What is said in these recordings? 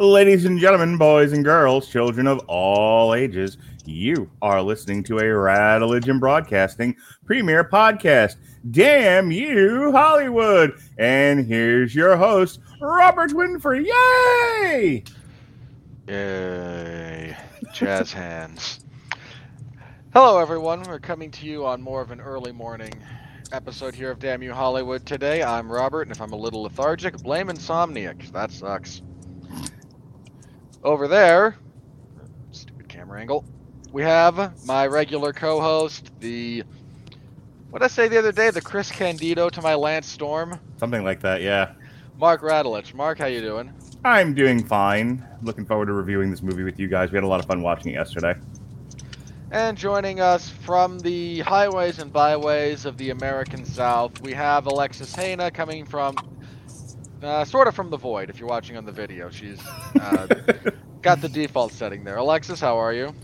Ladies and gentlemen, boys and girls, children of all ages, you are listening to a Radeligion Broadcasting premiere podcast. Damn you, Hollywood! And here's your host, Robert Winfree. Yay! Yay. Jazz hands. Hello, everyone. We're coming to you on more of an early morning episode here of Damn You Hollywood today. I'm Robert, and if I'm a little lethargic, blame Insomniac. 'cause That sucks. Over there, stupid camera angle, we have my regular co host, the. What did I say the other day? The Chris Candido to my Lance Storm, Something like that, yeah. Mark Radulich. Mark, how you doing? I'm doing fine. Looking forward to reviewing this movie with you guys. We had a lot of fun watching it yesterday. And joining us from the highways and byways of the American South, we have Alexis Hejna coming from, uh, sort of from the void. If you're watching on the video, she's uh, got the default setting there. Alexis, how are you?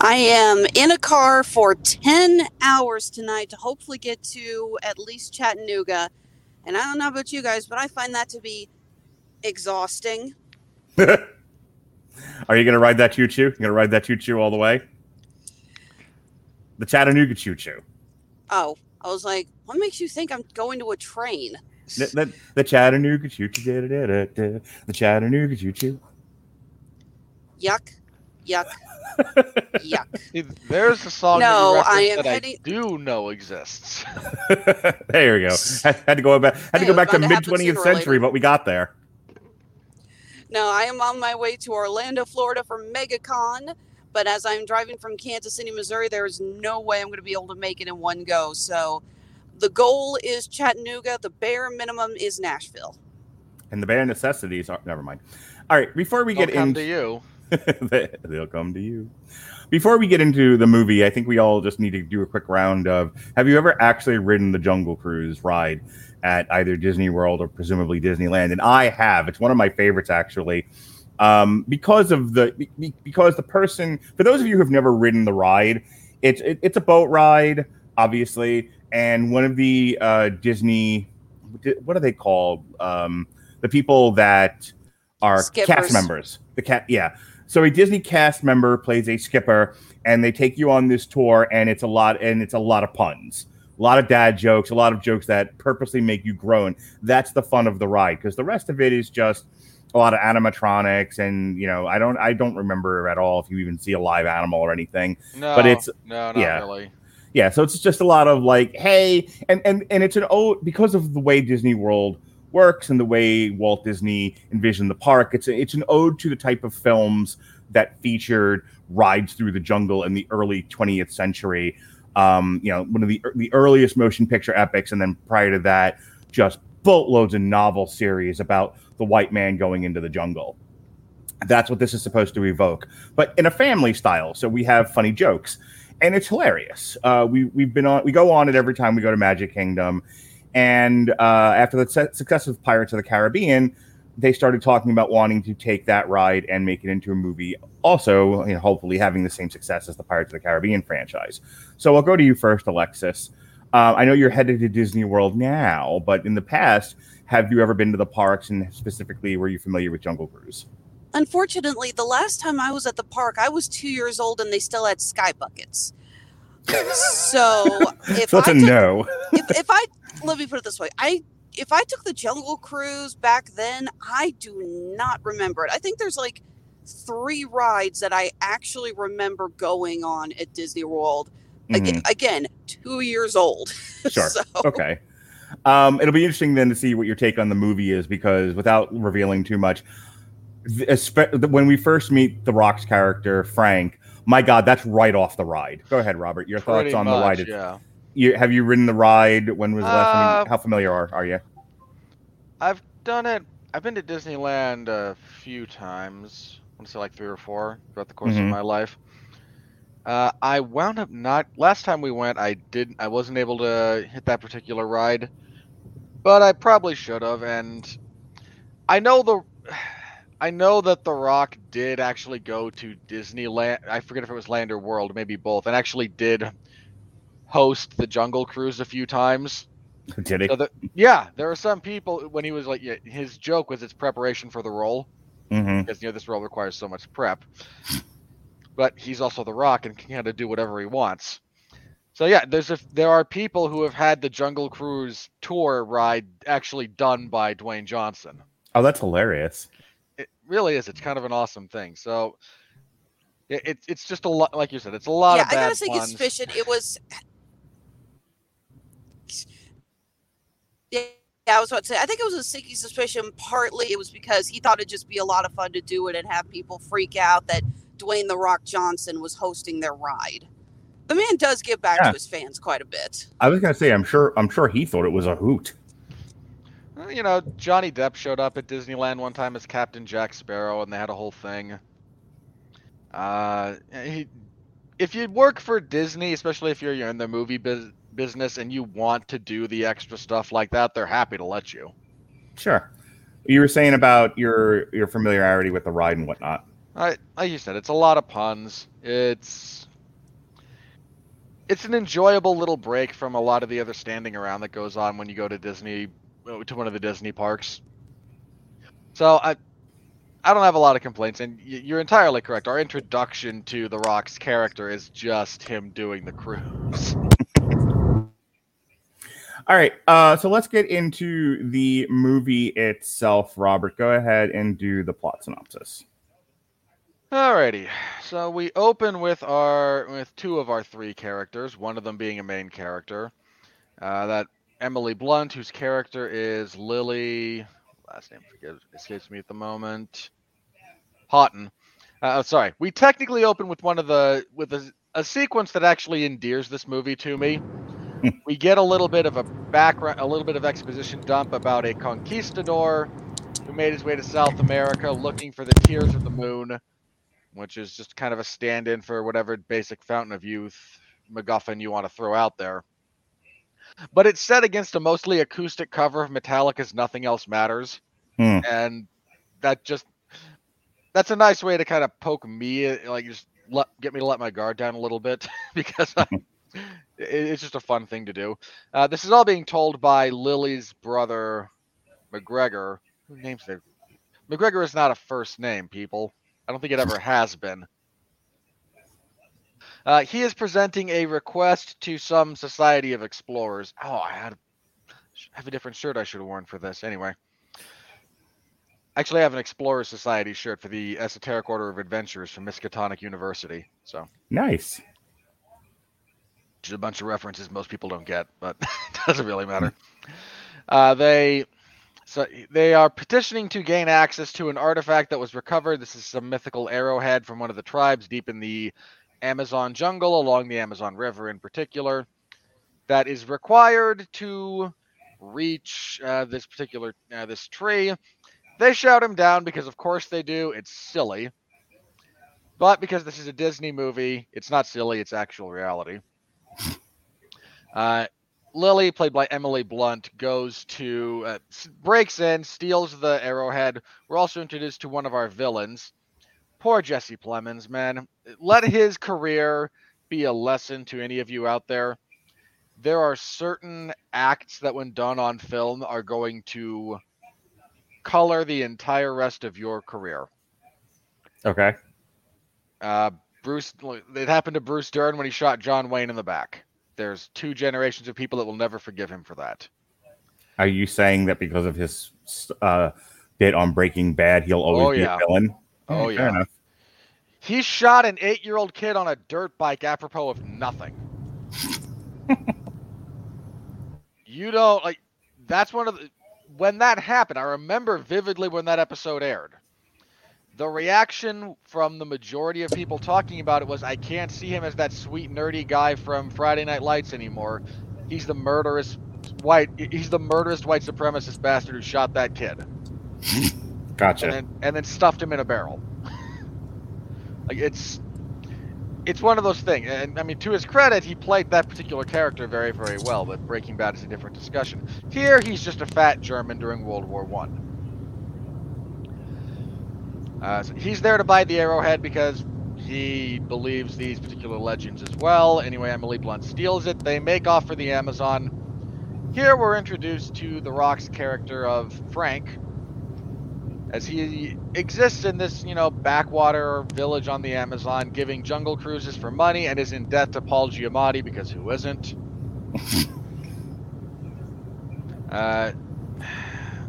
I am in a car for 10 hours tonight to hopefully get to at least Chattanooga. And I don't know about you guys, but I find that to be exhausting. Are you going to ride that choo choo? You going to ride that choo choo all the way? The Chattanooga choo choo. Oh, I was like, what makes you think I'm going to a train? The, the, the Chattanooga choo choo. The Chattanooga choo choo. Yuck, yuck, yuck. See, There's a song No, that, you I referenced am that heading- I do know exists. there we go. Had, had to go back. Had to Hey, go it was back to bound to mid happen twentieth sooner or century, later. but we got there. No, I am on my way to Orlando, Florida for MegaCon. But as I'm driving from Kansas City, Missouri, there is no way I'm going to be able to make it in one go. So the goal is Chattanooga. The bare minimum is Nashville. And the bare necessities are. Never mind. All right. Before we They'll get into you. They- They'll come to you. Before we get into the movie, I think we all just need to do a quick round of Have you ever actually ridden the Jungle Cruise ride at either Disney World or presumably Disneyland? And I have. It's one of my favorites, actually, um, because of the because the person. For those of you who have never ridden the ride, it's it, it's a boat ride, obviously, and one of the uh, Disney. What are they called? Um, the people that are cast members. The cat, yeah. So a Disney cast member plays a skipper, and they take you on this tour, and it's a lot, and it's a lot of puns, a lot of dad jokes, a lot of jokes that purposely make you groan. That's the fun of the ride, because the rest of it is just a lot of animatronics, and you know, I don't I don't remember at all if you even see a live animal or anything. No, But it's- no, not yeah. really. Yeah, so it's just a lot of like, hey, and and and it's an ode because of the way Disney World works and the way Walt Disney envisioned the park. It's a, it's an ode to the type of films that featured rides through the jungle in the early 20th century. Um, you know, one of the the earliest motion picture epics, and then prior to that, just boatloads of novel series about the white man going into the jungle. That's what this is supposed to evoke, but in a family style. So we have funny jokes, and it's hilarious. Uh, we we've been on we go on it every time we go to Magic Kingdom, and uh, after the su- success of Pirates of the Caribbean, they started talking about wanting to take that ride and make it into a movie. Also, you know, hopefully having the same success as the Pirates of the Caribbean franchise. So I'll go to you first, Alexis. Uh, I know you're headed to Disney World now, but in the past, have you ever been to the parks and specifically were you familiar with Jungle Cruise? Unfortunately, the last time I was at the park, I was two years old and they still had sky buckets. So if that's I a took, no. if, if I let me put it this way, I if I took the Jungle Cruise back then, I do not remember it. I think there's like three rides that I actually remember going on at Disney World. Aga- Again, two years old. Mm-hmm. Sure. so, Okay. Um, it'll be interesting then to see what your take on the movie is because without revealing too much, the, espe- the- when we first meet the Rock's character Frank, my God, that's right off the ride. Go ahead, Robert. Your thoughts Pretty on the much, ride? Yeah. You, have you ridden the ride? When was the last time? Uh, You, how familiar are, are you? I've done it. I've been to Disneyland a few times. I want to say like three or four throughout the course Mhm. of my life. Uh, I wound up not. Last time we went, I didn't. I wasn't able to hit that particular ride, but I probably should have. And I know the. I know that The Rock did actually go to Disneyland. I forget if it was Land or World, maybe both, and actually did host the Jungle Cruise a few times. Did he? So the, yeah, there are some people when he was like, yeah, his joke was it's preparation for the role hmm because you know this role requires so much prep. But he's also the Rock and can kind of do whatever he wants. So yeah, there's a there are people who have had the Jungle Cruise tour ride actually done by Dwayne Johnson. Oh, that's hilarious. It really is. It's kind of an awesome thing. So it, it it's just a lot, like you said, it's a lot of yeah, of I gotta say, puns. suspicion. It was. Yeah, I was about to say. I think it was a sneaky suspicion. Partly, it was because he thought it'd just be a lot of fun to do it and have people freak out that Dwayne the Rock Johnson was hosting their ride. The man does give back Yeah. to his fans quite a bit. I was gonna say, I'm sure, I'm sure he thought it was a hoot. You know, Johnny Depp showed up at Disneyland one time as Captain Jack Sparrow, and they had a whole thing. Uh, he, if you work for Disney, especially if you're, you're in the movie bus- business and you want to do the extra stuff like that, they're happy to let you. Sure. You were saying about your your familiarity with the ride and whatnot. I, like you said, it's a lot of puns. It's it's an enjoyable little break from a lot of the other standing around that goes on when you go to Disney to one of the Disney parks. So I I don't have a lot of complaints, and you're entirely correct. Our introduction to The Rock's character is just him doing the cruise. All right, uh, so let's get into the movie itself. Robert, go ahead and do the plot synopsis. Alrighty, so we open with our with two of our three characters, one of them being a main character. Uh, that Emily Blunt, whose character is Lily, last name forget, escapes me at the moment. Houghton. Uh, oh, sorry, we technically open with one of the with a, a sequence that actually endears this movie to me. we get a little bit of a background, a little bit of exposition dump about a conquistador who made his way to South America looking for the tears of the moon which is just kind of a stand-in for whatever basic fountain of youth MacGuffin you want to throw out there. But it's set against a mostly acoustic cover of Metallica's "Nothing Else Matters," Hmm. and that just that's a nice way to kind of poke me, like just let get me to let my guard down a little bit because I, it's just a fun thing to do. Uh, this is all being told by Lily's brother, MacGregor. Who names they? MacGregor is not a first name, people. I don't think it ever has been. Uh, he is presenting a request to some Society of Explorers. Oh, I had have a different shirt I should have worn for this. Anyway, Actually, I have an Explorer Society shirt for the Esoteric Order of Adventurers from Miskatonic University. So, Nice. just a bunch of references most people don't get, but it doesn't really matter. Uh, they so they are petitioning to gain access to an artifact that was recovered. This is some mythical arrowhead from one of the tribes deep in the Amazon jungle, along the Amazon River in particular, that is required to reach uh, this particular uh, this tree. They shout him down because, of course, they do. It's silly, but because this is a Disney movie, it's not silly. It's actual reality. Uh, Lily, played by Emily Blunt, goes to uh, breaks in, steals the arrowhead. We're also introduced to one of our villains. Poor Jesse Plemons, man. Let his career be a lesson to any of you out there. There are certain acts that, when done on film, are going to color the entire rest of your career. Okay. Uh, Bruce, it happened to Bruce Dern when he shot John Wayne in the back. There's two generations of people that will never forgive him for that. Are you saying that because of his uh, bit on Breaking Bad, he'll always Oh, be yeah. a villain? Oh, yeah. He shot an eight-year-old kid on a dirt bike apropos of nothing. you don't like. That's one of the. When that happened, I remember vividly when that episode aired. The reaction from the majority of people talking about it was, "I can't see him as that sweet nerdy guy from Friday Night Lights anymore. He's the murderous white. He's the murderous white supremacist bastard who shot that kid." Gotcha. and then and then stuffed him in a barrel. like it's it's one of those things. And I mean, to his credit, he played that particular character very, very well. But Breaking Bad is a different discussion. Here, he's just a fat German during World War One. Uh, so he's there to buy the arrowhead because he believes these particular legends as well. Anyway, Emily Blunt steals it. They make off for the Amazon. Here, we're introduced to the Rock's character of Frank, as he exists in this, you know, backwater village on the Amazon, giving jungle cruises for money, and is in debt to Paul Giamatti because who isn't? uh,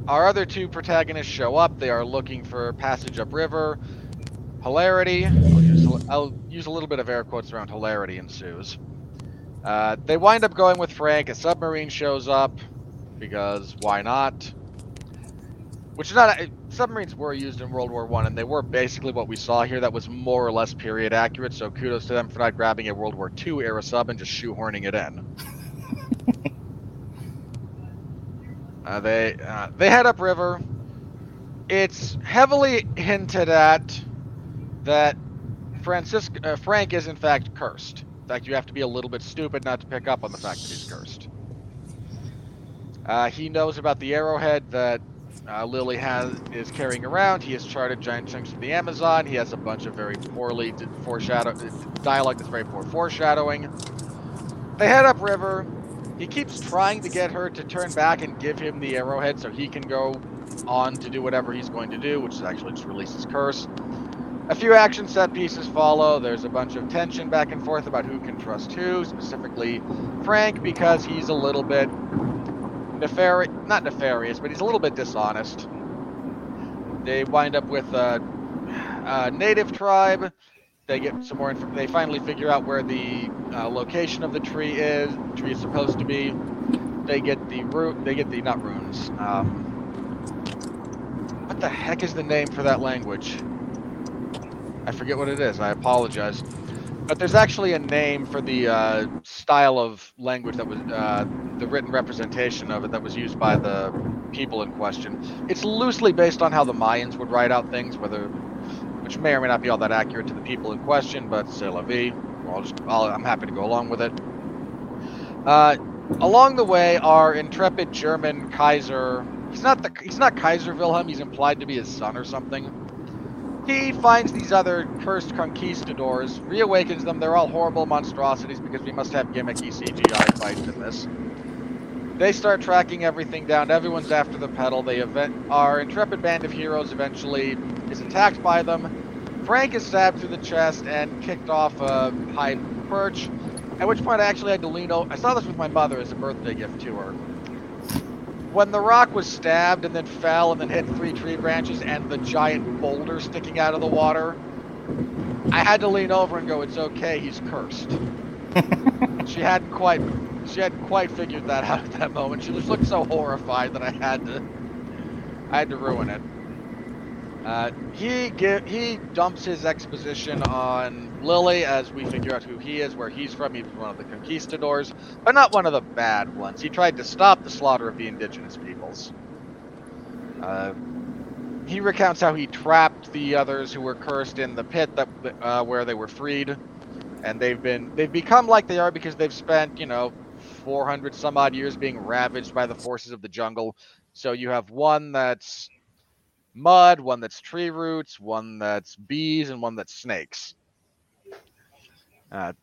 our other two protagonists show up. They are looking for passage upriver. Hilarity. I'll use, a- I'll use a little bit of air quotes around hilarity ensues. Uh, they wind up going with Frank. A submarine shows up because why not? Which is not submarines were used in World War One, and they were basically what we saw here. That was more or less period accurate. So kudos to them for not grabbing a World War Two era sub and just shoehorning it in. uh, they uh, they head upriver. It's heavily hinted at that Francisco uh, Frank is in fact cursed. In fact, you have to be a little bit stupid not to pick up on the fact that he's cursed. Uh, he knows about the arrowhead that uh, Lily has is carrying around. He has charted giant chunks of the Amazon. He has a bunch of very poorly d- foreshadow dialogue that's very poor foreshadowing. They head upriver. He keeps trying to get her to turn back and give him the arrowhead so he can go on to do whatever he's going to do, which is actually just release his curse. A few action set pieces follow. There's a bunch of tension back and forth about who can trust who, specifically Frank, because he's a little bit nefarious, not nefarious, but he's a little bit dishonest. They wind up with a, a native tribe. They get some more. Inf- they finally figure out where the uh, location of the tree is. The Tree is supposed to be. They get the root. They get the not runes. Um, what the heck is the name for that language? I forget what it is. I apologize. But there's actually a name for the uh, style of language that was uh, the written representation of it that was used by the people in question. It's loosely based on how the Mayans would write out things, whether which may or may not be all that accurate to the people in question, but c'est la vie. I'll just, I'll, I'm happy to go along with it. Uh, along the way, our intrepid German Kaiser. He's not the. He's not Kaiser Wilhelm. He's implied to be his son or something. He finds these other cursed conquistadors, reawakens them. They're all horrible monstrosities because we must have gimmicky CGI fights in this. They start tracking everything down. Everyone's after the pedal. They event our intrepid band of heroes eventually is attacked by them. Frank is stabbed through the chest and kicked off a high perch. At which point, I actually had to lean over. I saw this with my mother as a birthday gift to her. When the rock was stabbed and then fell and then hit three tree branches and the giant boulder sticking out of the water, I had to lean over and go, "It's okay, he's cursed." she hadn't quite, she hadn't quite figured that out at that moment. She just looked so horrified that I had to, I had to ruin it. Uh, he give, he dumps his exposition on Lily as we figure out who he is, where he's from. He was one of the conquistadors, but not one of the bad ones. He tried to stop the slaughter of the indigenous peoples. Uh, he recounts how he trapped the others who were cursed in the pit that uh, where they were freed, and they've been they've become like they are because they've spent you know 400 some odd years being ravaged by the forces of the jungle. So you have one that's mud, one that's tree roots, one that's bees, and one that's snakes. Uh,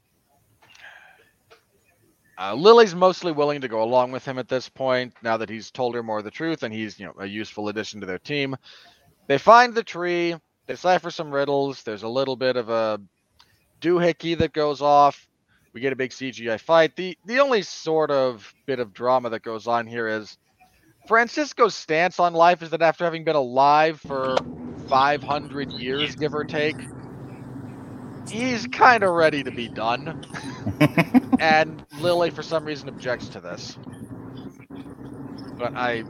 uh, Lily's mostly willing to go along with him at this point, now that he's told her more of the truth, and he's you know a useful addition to their team. They find the tree, they decipher some riddles. There's a little bit of a doohickey that goes off. We get a big CGI fight. The the only sort of bit of drama that goes on here is Francisco's stance on life is that after having been alive for 500 years, give or take, he's kind of ready to be done. and Lily, for some reason, objects to this. But I.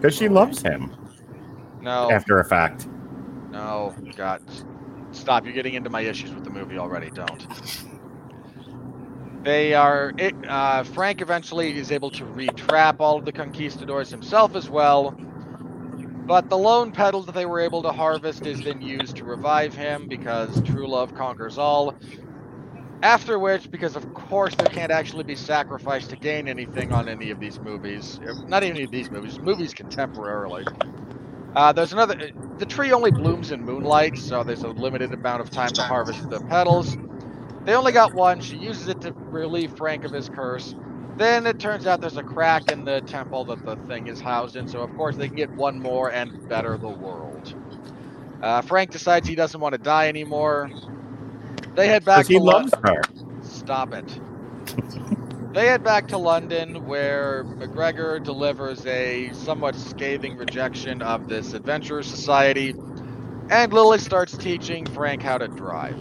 Because she loves him No, after a fact. no, God. Stop. You're getting into my issues with the movie already. Don't. They are. It, uh, Frank eventually is able to retrap all of the conquistadors himself as well. But the lone petal that they were able to harvest is then used to revive him because true love conquers all. After which, because of course there can't actually be sacrifice to gain anything on any of these movies, uh, not even any of these movies, movies contemporarily. Uh, there's another. The tree only blooms in moonlight, so there's a limited amount of time to harvest the petals. They only got one. She uses it to relieve Frank of his curse. Then it turns out there's a crack in the temple that the thing is housed in, so of course they can get one more and better the world. Uh, Frank decides he doesn't want to die anymore. They head back he to Lon- loves her. Stop it. they head back to London, where MacGregor delivers a somewhat scathing rejection of this adventurer society, and Lily starts teaching Frank how to drive.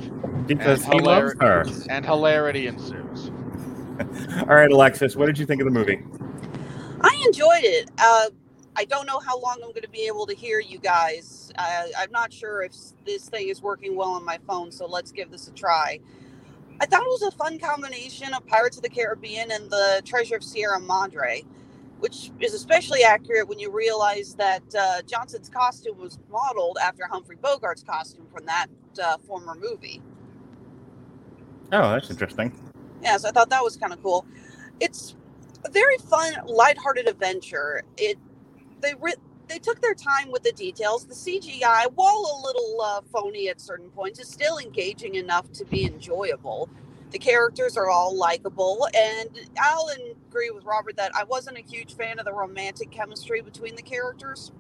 Because And he loves her. And hilarity ensues. All right, Alexis, what did you think of the movie? I enjoyed it. Uh, I don't know how long I'm going to be able to hear you guys. Uh, I'm not sure if this thing is working well on my phone, so let's give this a try. I thought it was a fun combination of Pirates of the Caribbean and the Treasure of Sierra Madre, which is especially accurate when you realize that uh, Johnson's costume was modeled after Humphrey Bogart's costume from that uh, former movie. Oh, that's interesting. Yeah, so I thought that was kind of cool. It's a very fun, lighthearted adventure. It they re- they took their time with the details. The CGI, while a little uh, phony at certain points, is still engaging enough to be enjoyable. The characters are all likable, and I'll agree with Robert that I wasn't a huge fan of the romantic chemistry between the characters,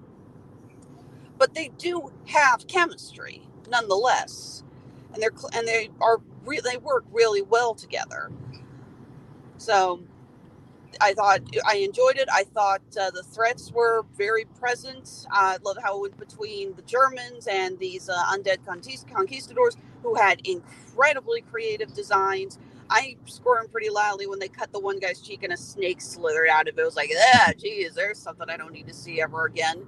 but they do have chemistry nonetheless, and they're cl- and they are re- they work really well together. So I thought I enjoyed it. I thought uh, the threats were very present. I love how it went between the Germans and these uh, undead conquistadors who had incredibly creative designs. I squirmed pretty loudly when they cut the one guy's cheek and a snake slithered out of it. It was like, ah, geez, there's something I don't need to see ever again.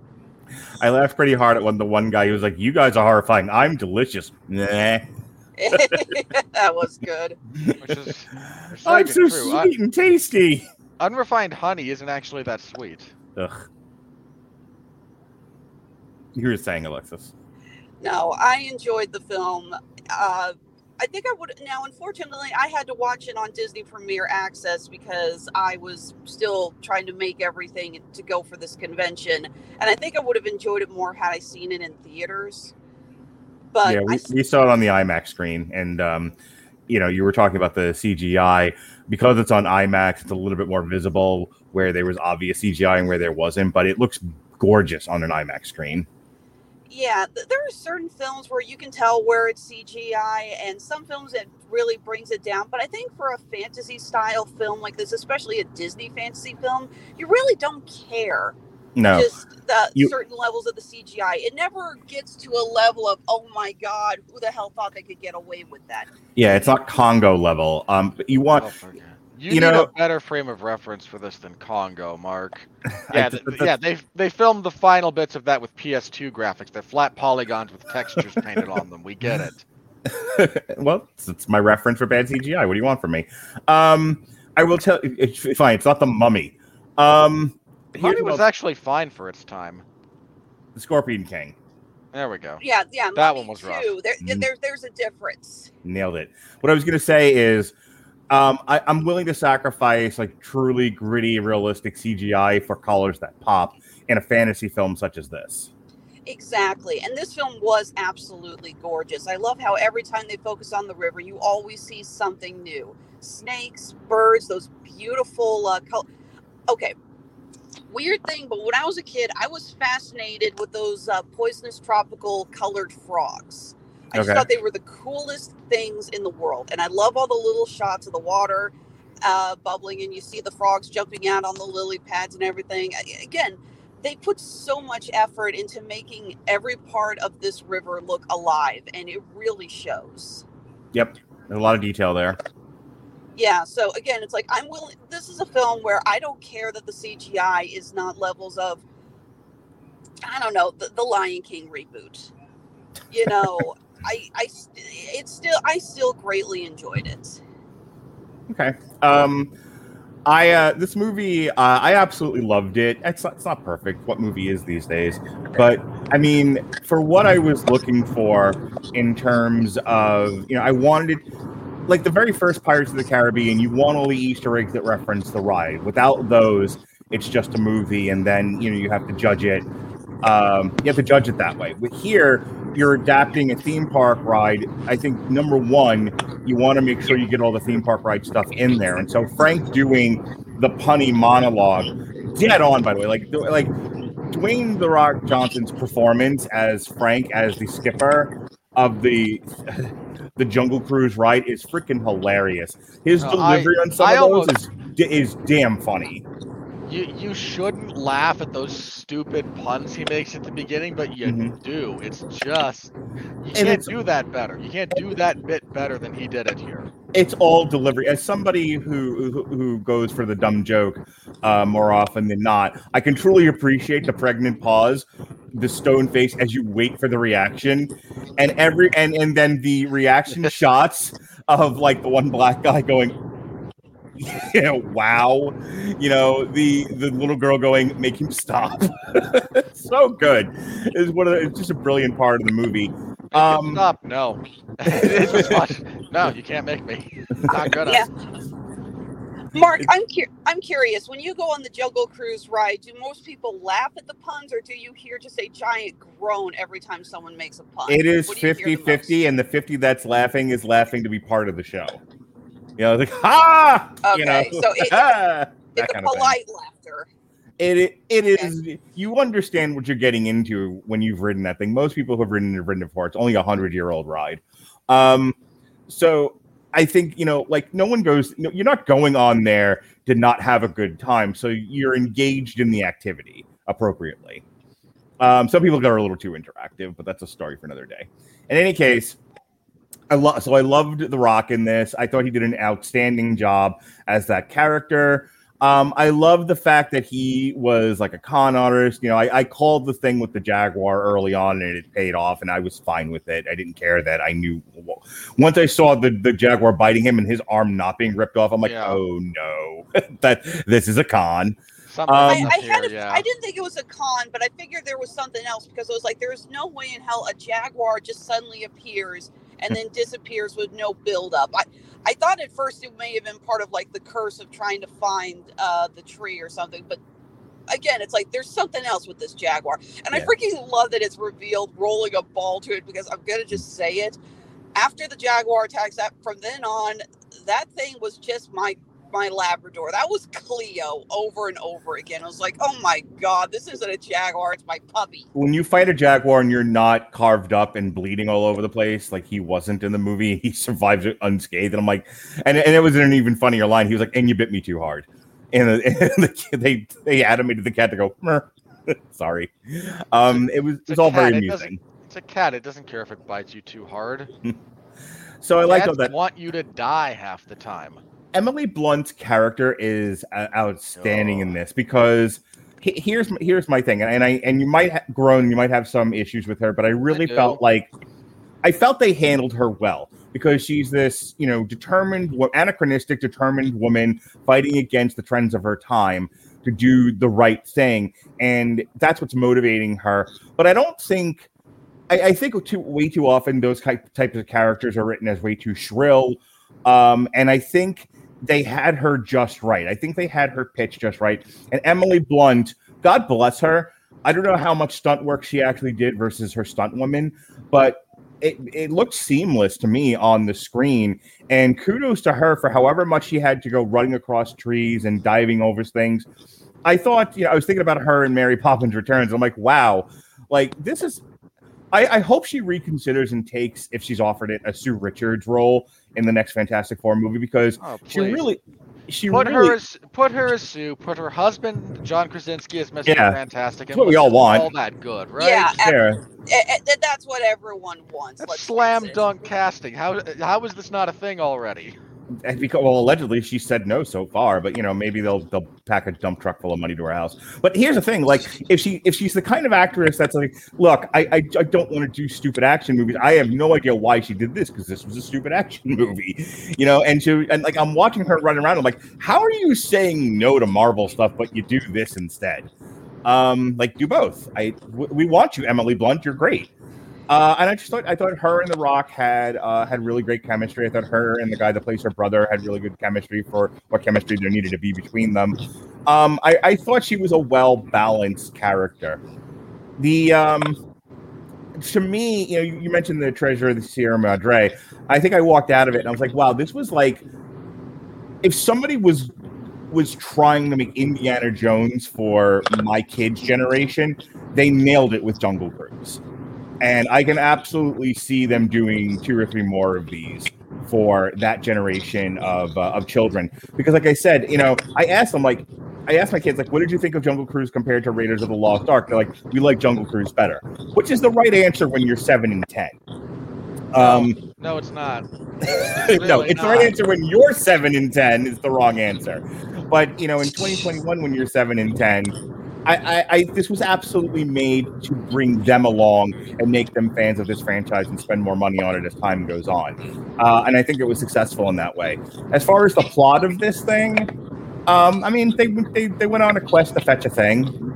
I laughed pretty hard at when the one guy who was like, "You guys are horrifying. I'm delicious." Nah. that was good. Which is, which is not I'm even so true. Un- sweet and tasty. unrefined honey isn't actually that sweet. Ugh. You were saying, Alexis. No, I enjoyed the film. Uh, I think I would now. Unfortunately, I had to watch it on Disney Premier Access because I was still trying to make everything to go for this convention, and I think I would have enjoyed it more had I seen it in theaters. But yeah, we, we saw it on the IMAX screen, and um, you know, you were talking about the CGI because it's on IMAX. It's a little bit more visible where there was obvious CGI and where there wasn't, but it looks gorgeous on an IMAX screen. Yeah, th- there are certain films where you can tell where it's CGI, and some films it really brings it down. But I think for a fantasy style film like this, especially a Disney fantasy film, you really don't care. No, Just the You- certain levels of the CGI. It never gets to a level of, oh my god, who the hell thought they could get away with that? yeah, it's not Congo level. Um, but you want Oh, forget. You, you need know- a better frame of reference for this than Congo, Mark. Yeah, just- th- yeah, they they filmed the final bits of that with PS2 graphics. They're flat polygons with textures painted on them. We get it. well, it's, it's my reference for bad CGI. What do you want from me? Um, I will tell. It's fine. It's not the Mummy. Um, here's Mummy was I'll- actually fine for its time. the Scorpion King. There we go. Yeah, yeah, That Mummy one was rough. too. There, Mhm. there, there's a difference. Nailed it. What I was gonna say is, um, I, I'm willing to sacrifice like truly gritty, realistic CGI for colors that pop in a fantasy film such as this. Exactly. And this film was absolutely gorgeous. I love how every time they focus on the river, you always see something new snakes, birds, those beautiful uh, color. Okay. Weird thing, but when I was a kid, I was fascinated with those uh, poisonous tropical colored frogs. I just thought they were the coolest things in the world. And I love all the little shots of the water uh, bubbling, and you see the frogs jumping out on the lily pads and everything. Again, they put so much effort into making every part of this river look alive and it really shows Yep, there's a lot of detail there. Yeah so again it's like i'm willing this is a film where i don't care that the cgi is not levels of i don't know the, the lion king reboot you know i i it's still i still greatly enjoyed it Okay. Um, I uh, this movie, uh, I absolutely loved it. It's not, it's not perfect. What movie is these days? But I mean, for what I was looking for in terms of, you know, I wanted like the very first Pirates of the Caribbean. You want all the Easter eggs that reference the ride. Without those, it's just a movie, and then you know you have to judge it. Um, you have to judge it that way. With here, you're adapting a theme park ride. I think number one, you want to make sure you get all the theme park ride stuff in there. And so Frank doing the punny monologue, dead on by the way, like like Dwayne the Rock Johnson's performance as Frank as the skipper of the the Jungle Cruise ride is freaking hilarious. His No, I- delivery on some I of almost- those is is damn funny. You you shouldn't laugh at those stupid puns he makes at the beginning, but you Mhm. do. It's just you can't do that better. You can't do that bit better than he did it here. it's all delivery. As somebody who who, who goes for the dumb joke uh, more often than not, I can truly appreciate the pregnant pause, the stone face as you wait for the reaction, and every and and then the reaction shots of like the one black guy going. Yeah, wow. You know, the the little girl going, make him stop. so good. It's one of the, it's just a brilliant part of the movie. Um, Stop. No. it's just much. No, you can't make me. Not gonna. Yeah. mark i'm cu- i'm curious when you go on the jungle cruise ride do most people laugh at the puns or do you hear just a giant groan every time someone makes a pun It is What do you hear 50 the 50, and the 50 that's laughing is laughing to be part of the show. You know, like, ha! you know, Okay, so it- it's a kind of thing. polite laughter It, it, it is, you understand what you're getting into when you've ridden that thing. Most people who have ridden it have ridden it before. It's only a 100 year old ride. Um, so I think, you know, like no one goes, no, you're not going on there to not have a good time. So you're engaged in the activity appropriately. Um, some people are a little too interactive, but that's a story for another day. In any case, I love so I loved The Rock in this. I thought he did an outstanding job as that character. Um, I love the fact that he was like a con artist. You know, I, I called the thing with the Jaguar early on and it paid off, and I was fine with it. I didn't care that I knew once I saw the, the Jaguar biting him and his arm not being ripped off, I'm like, Yeah. oh no, that this is a con. Um, I, I had here, a, yeah. I didn't think it was a con, but I figured there was something else because I was like, there's no way in hell a jaguar just suddenly appears and then disappears with no buildup. I, I thought at first it may have been part of like the curse of trying to find uh, the tree or something, but again, it's like there's something else with this jaguar, and I freaking love that it's revealed rolling a ball to it because I'm gonna just say it. After the jaguar attacks, that from then on, that thing was just my my Labrador. That was Cleo over and over again. I was like, oh my god, this isn't a Jaguar, it's my puppy. When you fight a jaguar and you're not carved up and bleeding all over the place, like he wasn't in the movie, he survives it unscathed. And I'm like, and, and it was an even funnier line. He was like, and you bit me too hard. And, the, and the, they they animated the cat to go, "Meh." sorry. Um, it was it was all cat, very it amusing. It's a cat. It doesn't care if it bites you too hard. So I like Cats that want you to die half the time. Emily Blunt's character is uh, outstanding in Oh. this because he- here's my- here's my thing, and I and you might have grown, you might have some issues with her, but I really do. felt like I felt they handled her well because she's this you know determined, anachronistic, determined woman fighting against the trends of her time to do the right thing, and that's what's motivating her. But I don't think. I, I think too way too often those type, types of characters are written as way too shrill, um, and I think they had her just right. I think they had her pitch just right. And Emily Blunt, God bless her. I don't know how much stunt work she actually did versus her stunt woman, but it, it looked seamless to me on the screen. And kudos to her for however much she had to go running across trees and diving over things. I thought, you know, I was thinking about her and Mary Poppins Returns. I'm like, wow, like this is. I, I hope she reconsiders and takes, if she's offered it, a Sue Richards role in the next Fantastic Four movie because Oh, she really, she put really, her as put her as Sue. Put her husband John Krasinski as Mr. Yeah. Fantastic. That's what we all want. All that good, right? Yeah, yeah. Eh, eh, that's what everyone wants. That's slam dunk casting. How how is this not a thing already? Because well, allegedly she said no so far, but you know maybe they'll they'll pack a dump truck full of money to her house. But here's the thing: like if she if she's the kind of actress that's like, look, I I, I don't want to do stupid action movies. I have no idea why she did this because this was a stupid action movie, you know. And she and like I'm watching her run around. I'm like, how are you saying no to Marvel stuff, but you do this instead? Um, like do both. I w- we want you, Emily Blunt. You're great. Uh, and I just thought I thought her and The Rock had uh, had really great chemistry. I thought her and the guy that plays her brother had really good chemistry for what chemistry there needed to be between them. Um, I, I thought she was a well balanced character. The um, to me, you know, you, you mentioned the treasure of the Sierra Madre. I think I walked out of it and I was like, wow, this was like if somebody was was trying to make Indiana Jones for my kids' generation, they nailed it with Jungle Cruise and I can absolutely see them doing two or three more of these for that generation of uh, of children. Because, like I said, you know, I asked them like, I asked my kids like, what did you think of Jungle Cruise compared to Raiders of the Lost Ark? They're like, we like Jungle Cruise better, which is the right answer when you're seven and ten. Um, No, it's not. no, really it's the right answer when you're seven and ten is the wrong answer. But you know, in 2021, when you're seven and ten, I, I, I this was absolutely made to bring them along and make them fans of this franchise and spend more money on it as time goes on. Uh, and I think it was successful in that way. As far as the plot of this thing, um, I mean, they, they they went on a quest to fetch a thing.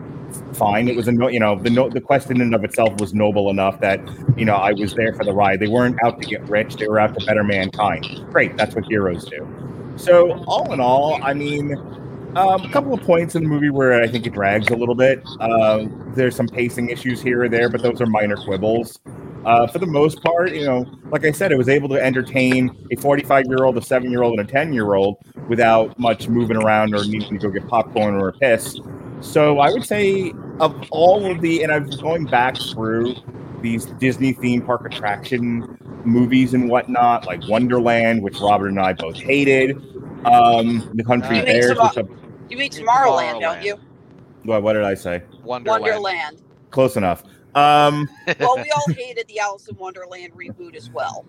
Fine, it was a no, you know the no, the quest in and of itself was noble enough that you know I was there for the ride. They weren't out to get rich; they were out to better mankind. Great, that's what heroes do. So all in all, I mean, um, a couple of points in the movie where I think it drags a little bit. Uh, there's some pacing issues here or there, but those are minor quibbles. Uh, for the most part, you know, like I said, it was able to entertain a 45 year old, a seven year old, and a 10 year old without much moving around or needing to go get popcorn or a piss. So I would say of all of the, and I'm going back through these Disney theme park attraction movies and whatnot, like Wonderland, which Robert and I both hated. Um, the Country You Bears, which You mean Tomorrowland, don't you? what, what did I say? Wonderland. Wonderland. Close enough. Um, Well, we all hated the Alice in Wonderland reboot as well.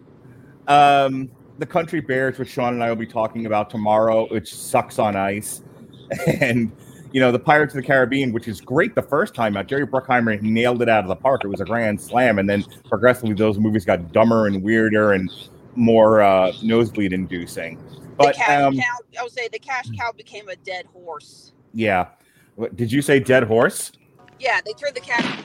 um, the Country Bears, which Sean and I will be talking about tomorrow, which sucks on ice, and you know the Pirates of the Caribbean, which is great the first time out. Jerry Bruckheimer nailed it out of the park. It was a grand slam, and then progressively those movies got dumber and weirder and more uh, nosebleed inducing. But the cash um, cow, I would say the cash cow became a dead horse. yeah, did you say dead horse? Yeah, they turned the cash.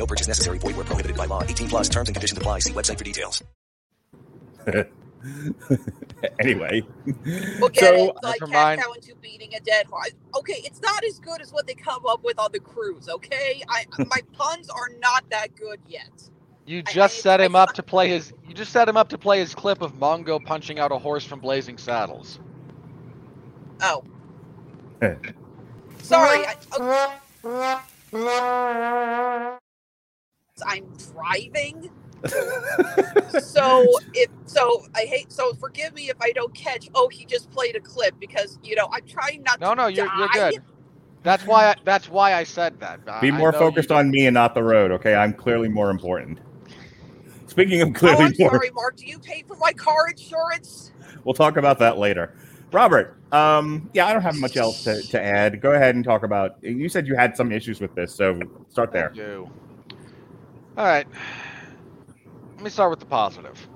No purchase necessary. Void where prohibited by law. 18 plus terms and conditions apply. See website for details. anyway, Look So, at it like never cat mind. cow into beating a dead horse. Okay, it's not as good as what they come up with on the cruise. Okay, I my puns are not that good yet. You just I- set I him up thought- to play his. You just set him up to play his clip of Mongo punching out a horse from Blazing Saddles. Oh, sorry. I, I'm driving. so if so I hate so forgive me if I don't catch oh he just played a clip because you know I'm trying not No, to no, you're, you're good. That's why. I, that's why I said that. I- be I more focused on me and not the road. Okay, I'm clearly more important. Speaking of Oh, clearly I'm more, sorry, Mark. Do you pay for my car insurance? we'll talk about that later. Robert, um, yeah, I don't have much else to, to add. Go ahead and talk about. You said you had some issues with this, so start there. do. All right. Let me start with the positive.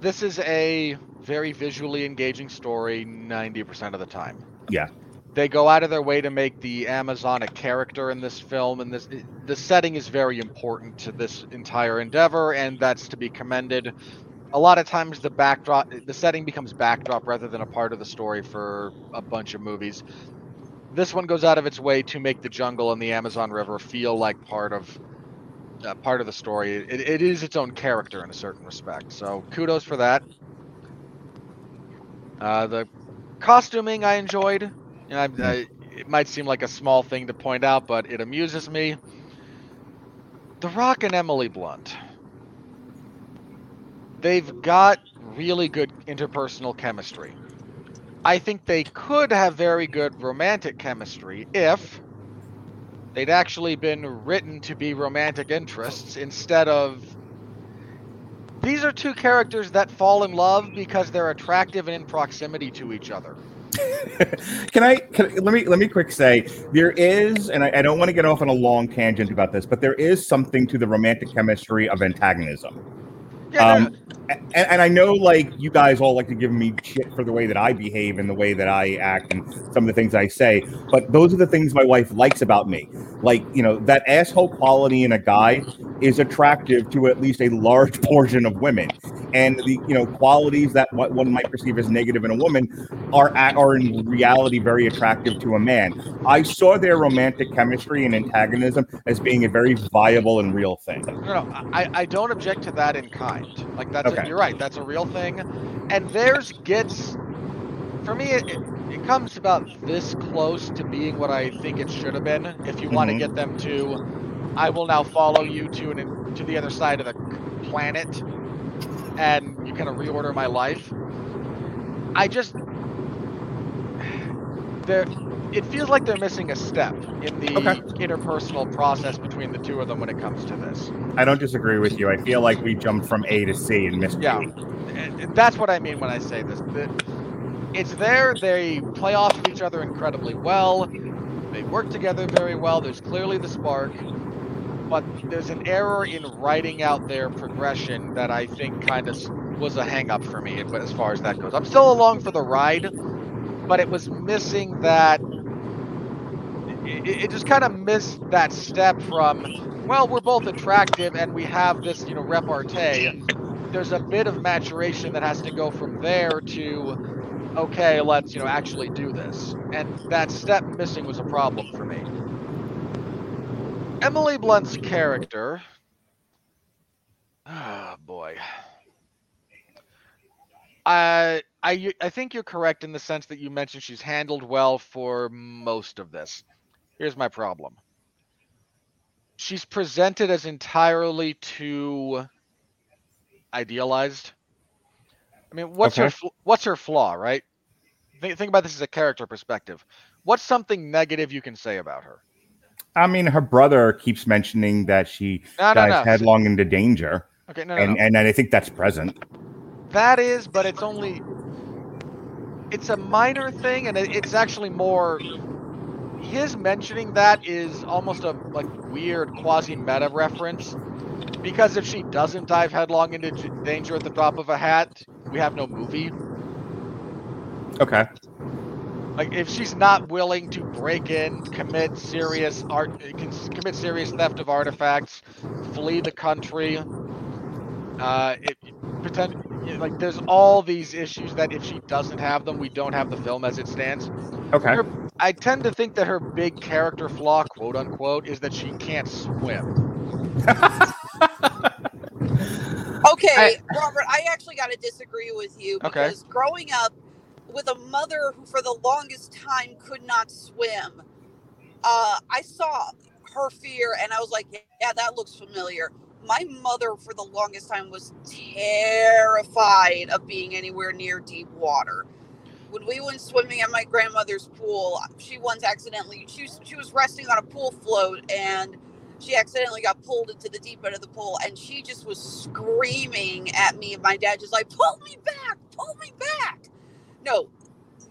This is a very visually engaging story 90% of the time. Yeah. They go out of their way to make the Amazonic character in this film and this the setting is very important to this entire endeavor and that's to be commended. A lot of times the backdrop the setting becomes backdrop rather than a part of the story for a bunch of movies this one goes out of its way to make the jungle and the Amazon River feel like part of uh, part of the story. It, it is its own character in a certain respect. So kudos for that. Uh, the costuming I enjoyed. You know, I, I, it might seem like a small thing to point out, but it amuses me. The Rock and Emily Blunt. They've got really good interpersonal chemistry. I think they could have very good romantic chemistry if they'd actually been written to be romantic interests instead of these are two characters that fall in love because they're attractive and in proximity to each other. can I can, let me let me quick say there is, and I, I don't want to get off on a long tangent about this, but there is something to the romantic chemistry of antagonism. Yeah, Um, and, and I know, like you guys all like to give me shit for the way that I behave and the way that I act and some of the things I say, but those are the things my wife likes about me. Like you know, that asshole quality in a guy is attractive to at least a large portion of women, and the you know qualities that what one might perceive as negative in a woman are at, are in reality very attractive to a man. I saw their romantic chemistry and antagonism as being a very viable and real thing. No, no, I, I don't object to that in kind. Like that's Okay. You're right. That's a real thing, and theirs gets for me. It, it, comes about this close to being what I think it should have been. If you want to mm-hmm. get them to, I will now follow you to an to the other side of the planet, and you kind of reorder my life. I just there. It feels like they're missing a step in the Okay. interpersonal process between the two of them when it comes to this. I don't disagree with you. I feel like we jumped from A to C and missed Yeah, B. and- and that's what I mean when I say this. It's there. They play off of each other incredibly well. They work together very well. There's clearly the spark, but there's an error in writing out their progression that I think kind of was a hang up for me as far as that goes. I'm still along for the ride, but it was missing that. It, it just kind of missed that step from, well, we're both attractive and we have this, you know, repartee. There's a bit of maturation that has to go from there to okay let's you know actually do this. And that step missing was a problem for me. Emily blunt's character. Oh boy. I, I I think you're correct in the sense that you mentioned she's handled well for most of this. Here's my problem. She's presented as entirely too idealized. I mean, what's her Okay. fl- what's her flaw, right? Think, think about this as a character perspective. What's something negative you can say about her? I mean, her brother keeps mentioning that she No, dives no. headlong into danger, Okay, no, no, and no. and I think that's present. That is, but it's only it's a minor thing, and it's actually more. His mentioning that is almost a like weird quasi meta reference, because if she doesn't dive headlong into danger at the drop of a hat, we have no movie. Okay. Like if she's not willing to break in, commit serious art, uh, commit serious theft of artifacts, flee the country, uh, it pretend like there's all these issues that if she doesn't have them, we don't have the film as it stands. Okay. Her, I tend to think that her big character flaw, quote unquote, is that she can't swim. Okay, Robert, I actually got to disagree with you Okay. because growing up with a mother who, for the longest time, could not swim, uh, I saw her fear and I was like, yeah, that looks familiar. My mother, for the longest time, was terrified of being anywhere near deep water. When we went swimming at my grandmother's pool, she once accidentally she was, she was resting on a pool float and she accidentally got pulled into the deep end of the pool and she just was screaming at me and my dad just like pull me back pull me back no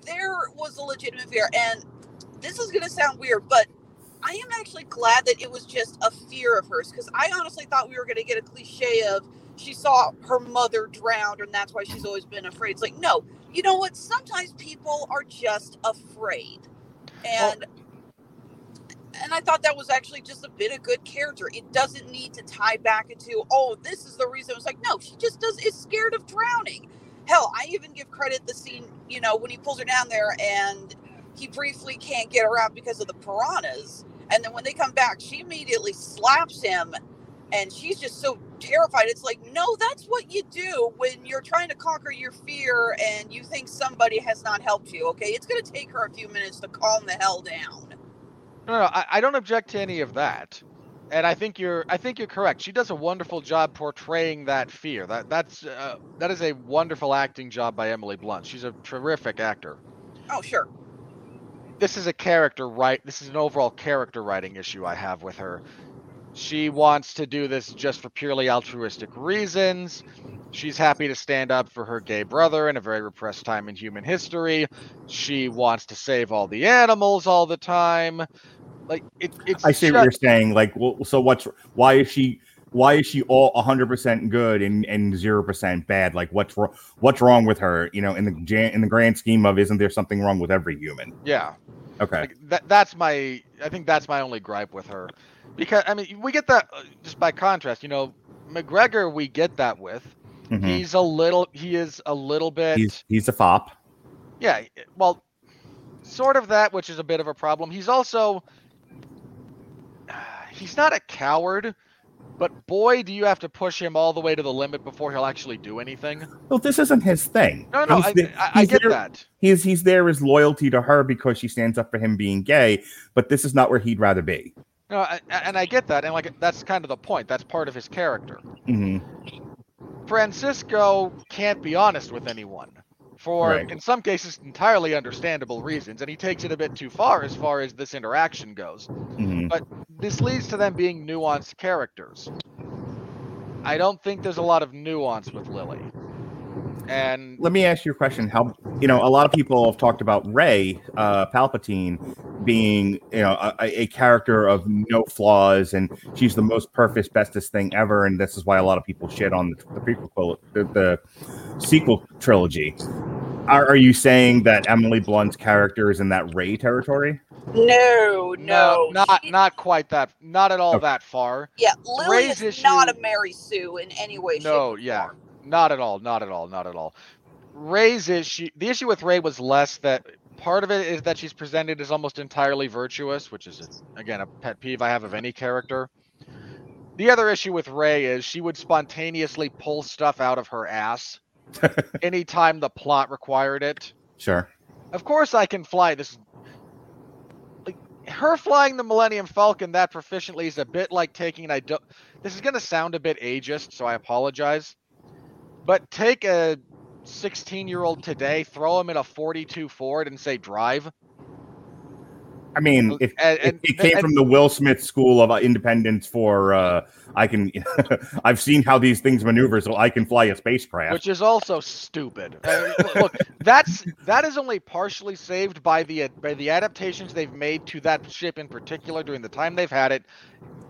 there was a legitimate fear and this is going to sound weird but i am actually glad that it was just a fear of hers because i honestly thought we were going to get a cliche of she saw her mother drowned and that's why she's always been afraid it's like no you know what sometimes people are just afraid and and I thought that was actually just a bit of good character. It doesn't need to tie back into, oh, this is the reason. It's like, no, she just does is scared of drowning. Hell, I even give credit the scene, you know, when he pulls her down there and he briefly can't get her out because of the piranhas. And then when they come back, she immediately slaps him and she's just so terrified. It's like, no, that's what you do when you're trying to conquer your fear and you think somebody has not helped you, okay? It's going to take her a few minutes to calm the hell down. No, no, I, I don't object to any of that, and I think you're I think you're correct. She does a wonderful job portraying that fear. That that's uh, that is a wonderful acting job by Emily Blunt. She's a terrific actor. Oh, sure. This is a character right. This is an overall character writing issue I have with her. She wants to do this just for purely altruistic reasons. She's happy to stand up for her gay brother in a very repressed time in human history. She wants to save all the animals all the time. Like it, it's. I see ju- what you're saying. Like, well, so what's why is she why is she all 100 percent good and and zero percent bad? Like, what's wrong? What's wrong with her? You know, in the in the grand scheme of, isn't there something wrong with every human? Yeah. Okay. Like, that that's my I think that's my only gripe with her, because I mean we get that uh, just by contrast. You know, MacGregor we get that with. Mhm. He's a little he is a little bit He's he's a fop. yeah well sort of that which is a bit of a problem. He's also he's not a coward, but boy do you have to push him all the way to the limit before he'll actually do anything. Well, this isn't his thing. No, no, I, I, I get there- that. He's he's there as loyalty to her because she stands up for him being gay, but this is not where he'd rather be. No, I, and I get that, and like that's kind of the point. That's part of his character. hmm Francisco can't be honest with anyone for, Right. in some cases, entirely understandable reasons, and he takes it a bit too far as far as this interaction goes. hmm But this leads to them being nuanced characters. I don't think there's a lot of nuance with Lily. And Let me ask you a question. How you know a lot of people have talked about Rey uh, Palpatine being you know a, a character of no flaws and she's the most perfect, bestest thing ever, and this is why a lot of people shit on the, the prequel, the, the sequel trilogy. Are, are you saying that Emily Blunt's character is in that Rey territory? No, no, not She- not quite that, not at all Okay. that far. Yeah, Lily Rey's is issue- not a Mary Sue in any way. shape, No, or yeah. form. Not at all. Not at all. Not at all. Rey's issue. The issue with Rey was less that part of it is that she's presented as almost entirely virtuous, which is again a pet peeve I have of any character. The other issue with Rey is she would spontaneously pull stuff out of her ass anytime the plot required it. Sure. Of course, I can fly this. Like her flying the Millennium Falcon that proficiently is a bit like taking I don't this is going to sound a bit ageist, so I apologize. But take a 16-year-old today, throw him in a 42 Ford and say drive. I mean, it, And- and- it came and- from the Will Smith School of uh, Independence for uh, I can. I've seen how these things maneuver, so I can fly a spacecraft. which is also stupid. Uh, look, that's that is only partially saved by the by the adaptations they've made to that ship in particular during the time they've had it,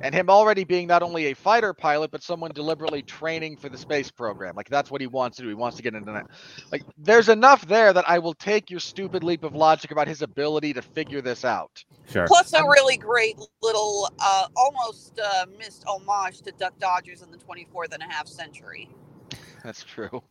and him already being not only a fighter pilot but someone deliberately training for the space program. Like that's what he wants to do. He wants to get into that. Like there's enough there that I will take your stupid leap of logic about his ability to figure this out. Sure. Plus, a really great little, uh, almost uh, missed homage to Duck Dodgers in the 24th and a half century. That's true.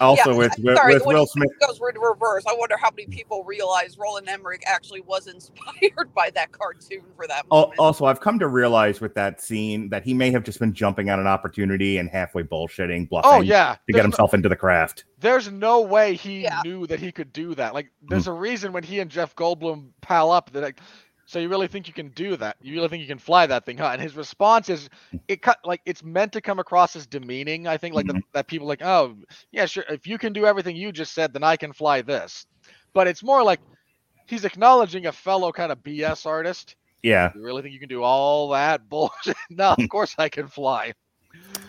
Also, Yeah, with with, sorry, with Will Smith, goes in reverse. I wonder how many people realize Roland Emmerich actually was inspired by that cartoon for that Al- moment. Also, I've come to realize with that scene that he may have just been jumping on an opportunity and halfway bullshitting, oh, bluffing Oh yeah, to get There's no- himself into the craft. There's no way he Yeah. knew that he could do that. Like, hmm. there's a reason when he and Jeff Goldblum pal up that, like, so you really think you can do that? You really think you can fly that thing, huh? And his response is, it cut like it's meant to come across as demeaning. I think like that, that people like, oh yeah, sure. If you can do everything you just said, then I can fly this. But it's more like he's acknowledging a fellow kind of BS artist. Yeah. You really think you can do all that bullshit? no, of course I can fly.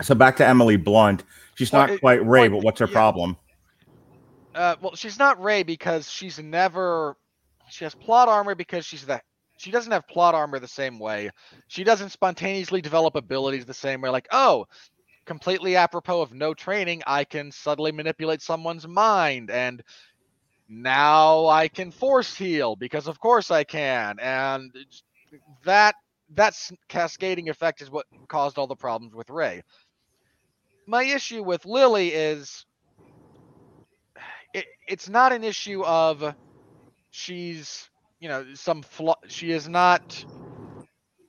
So back to Emily Blunt. She's Well, not it- quite Rey, well, but what's her yeah. problem? Uh, well, she's not Rey because she's never. She has plot armor because she's the. She doesn't have plot armor the same way. She doesn't spontaneously develop abilities the same way. Like, oh, completely apropos of no training, I can subtly manipulate someone's mind, and now I can force heal because of course I can, and that that cascading effect is what caused all the problems with Rey. My issue with Lily is it, it's not an issue of she's you know some flaw she is not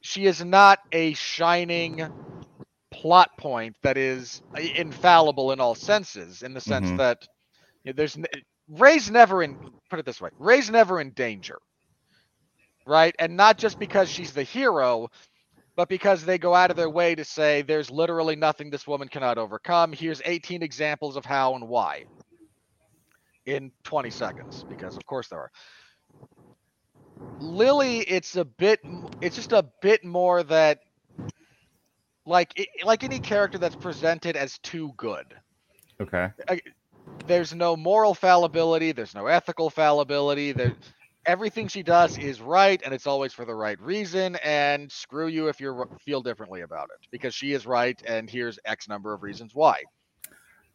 she is not a shining plot point that is infallible in all senses in the sense Mhm. that you know, there's Rey's never in put it this way Rey's never in danger right? And not just because she's the hero but because they go out of their way to say there's literally nothing this woman cannot overcome. Here's 18 examples of how and why. In 20 seconds because of course there are lily it's a bit, it's just a bit more that like i- like any character that's presented as too good Okay. there's no moral fallibility there's no ethical fallibility there everything she does is right and it's always for the right reason and screw you if you feel differently about it because she is right and here's x number of reasons why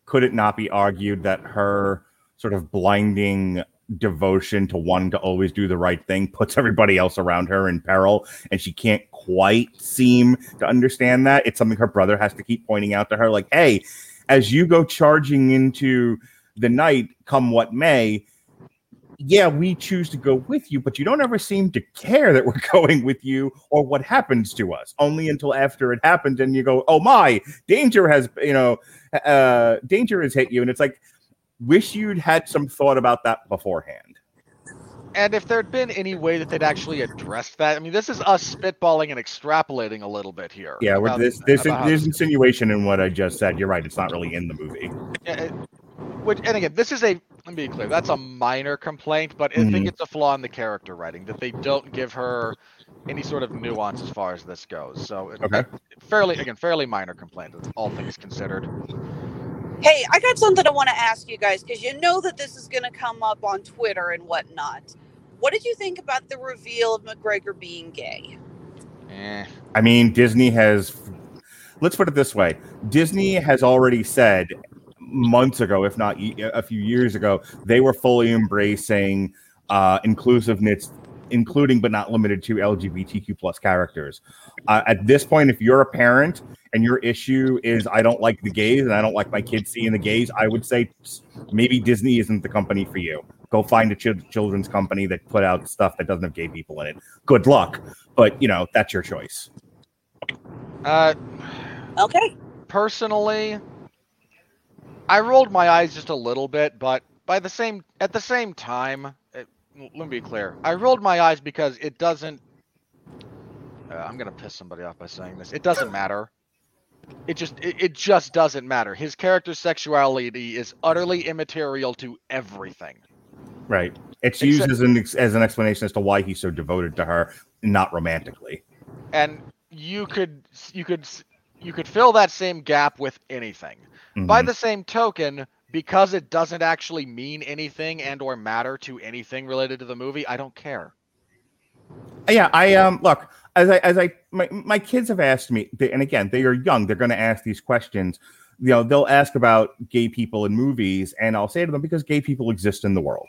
Could it not be argued that her sort of blinding devotion to one to always do the right thing puts everybody else around her in peril and she can't quite seem to understand that. It's something her brother has to keep pointing out to her like hey as you go charging into the night come what may yeah we choose to go with you but you don't ever seem to care that we're going with you or what happens to us. Only until after it happens and you go oh my danger has you know uh danger has hit you and it's like wish you'd had some thought about that beforehand and if there'd been any way that they'd actually addressed that i mean this is us spitballing and extrapolating a little bit here yeah about- this this there's insinuation in what i just said you're right it's not really in the movie Yeah, it- which and again this is a let me be clear that's a minor complaint but i think Mhm. it's a flaw in the character writing that they don't give her any sort of nuance as far as this goes so Okay. fairly again fairly minor complaint all things considered Hey, I got something I want to ask you guys because you know that this is going to come up on Twitter and whatnot. What did you think about the reveal of MacGregor being gay? Eh. I mean, Disney has. Let's put it this way: Disney has already said months ago, if not a few years ago, they were fully embracing uh, inclusiveness, including but not limited to LGBTQ plus characters. Uh, at this point, if you're a parent and your issue is I don't like the gays and I don't like my kids seeing the gays, I would say maybe Disney isn't the company for you. Go find a chil- children's company that put out stuff that doesn't have gay people in it. Good luck, but you know that's your choice. uh Okay. personally i rolled my eyes just a little bit but by the same at the same time it, let me be clear i rolled my eyes because it doesn't uh, I'm gonna piss somebody off by saying this. It doesn't matter. It just it, it just doesn't matter. His character's sexuality is utterly immaterial to everything. Right. It's Except- used as an as an explanation as to why he's so devoted to her, not romantically. And you could you could you could fill that same gap with anything. By Mhm. the same token, because it doesn't actually mean anything and or matter to anything related to the movie, I don't care. Yeah, I um look as I as I my, my kids have asked me, and again they are young. They're going to ask these questions. You know, they'll ask about gay people in movies, and I'll say to them because gay people exist in the world,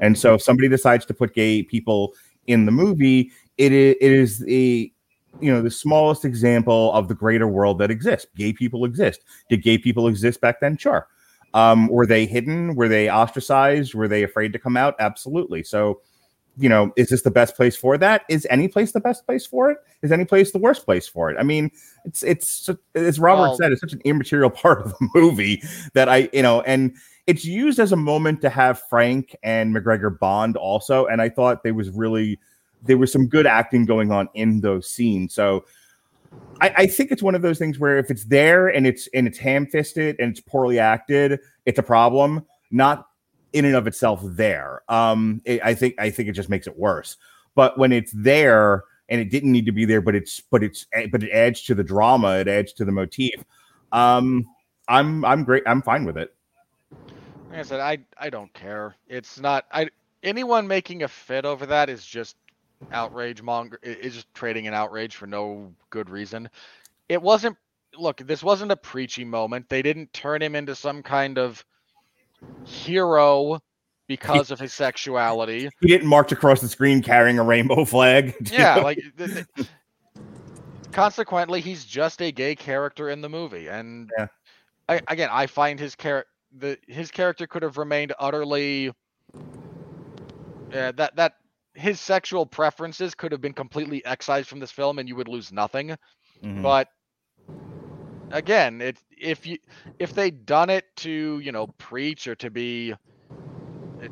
and so if somebody decides to put gay people in the movie, it is it is the you know the smallest example of the greater world that exists. Gay people exist. Did gay people exist back then? Sure. Um, were they hidden? Were they ostracized? Were they afraid to come out? Absolutely. So you know, is this the best place for that? Is any place the best place for it? Is any place the worst place for it? I mean, it's it's as Robert Well- said, it's such an immaterial part of the movie that I, you know, and it's used as a moment to have Frank and MacGregor bond also, and I thought there was really there was some good acting going on in those scenes. So I, I think it's one of those things where if it's there and it's and it's ham fisted and it's poorly acted, it's a problem. Not in and of itself there. Um, it, I think I think it just makes it worse. But when it's there and it didn't need to be there, but it's but it's but it adds to the drama, it adds to the motif. Um, I'm I'm great. I'm fine with it. Like I said, I I don't care. It's not I anyone making a fit over that is just outrage monger is just trading an outrage for no good reason. It wasn't look, this wasn't a preachy moment. They didn't turn him into some kind of hero because of his sexuality. He didn't march across the screen carrying a rainbow flag. Yeah, like th- th- consequently, he's just a gay character in the movie, and Yeah. I, again, I find his character the his character could have remained utterly uh, that that his sexual preferences could have been completely excised from this film, and you would lose nothing. Mhm. But again, it if you if they'd done it to you know preach or to be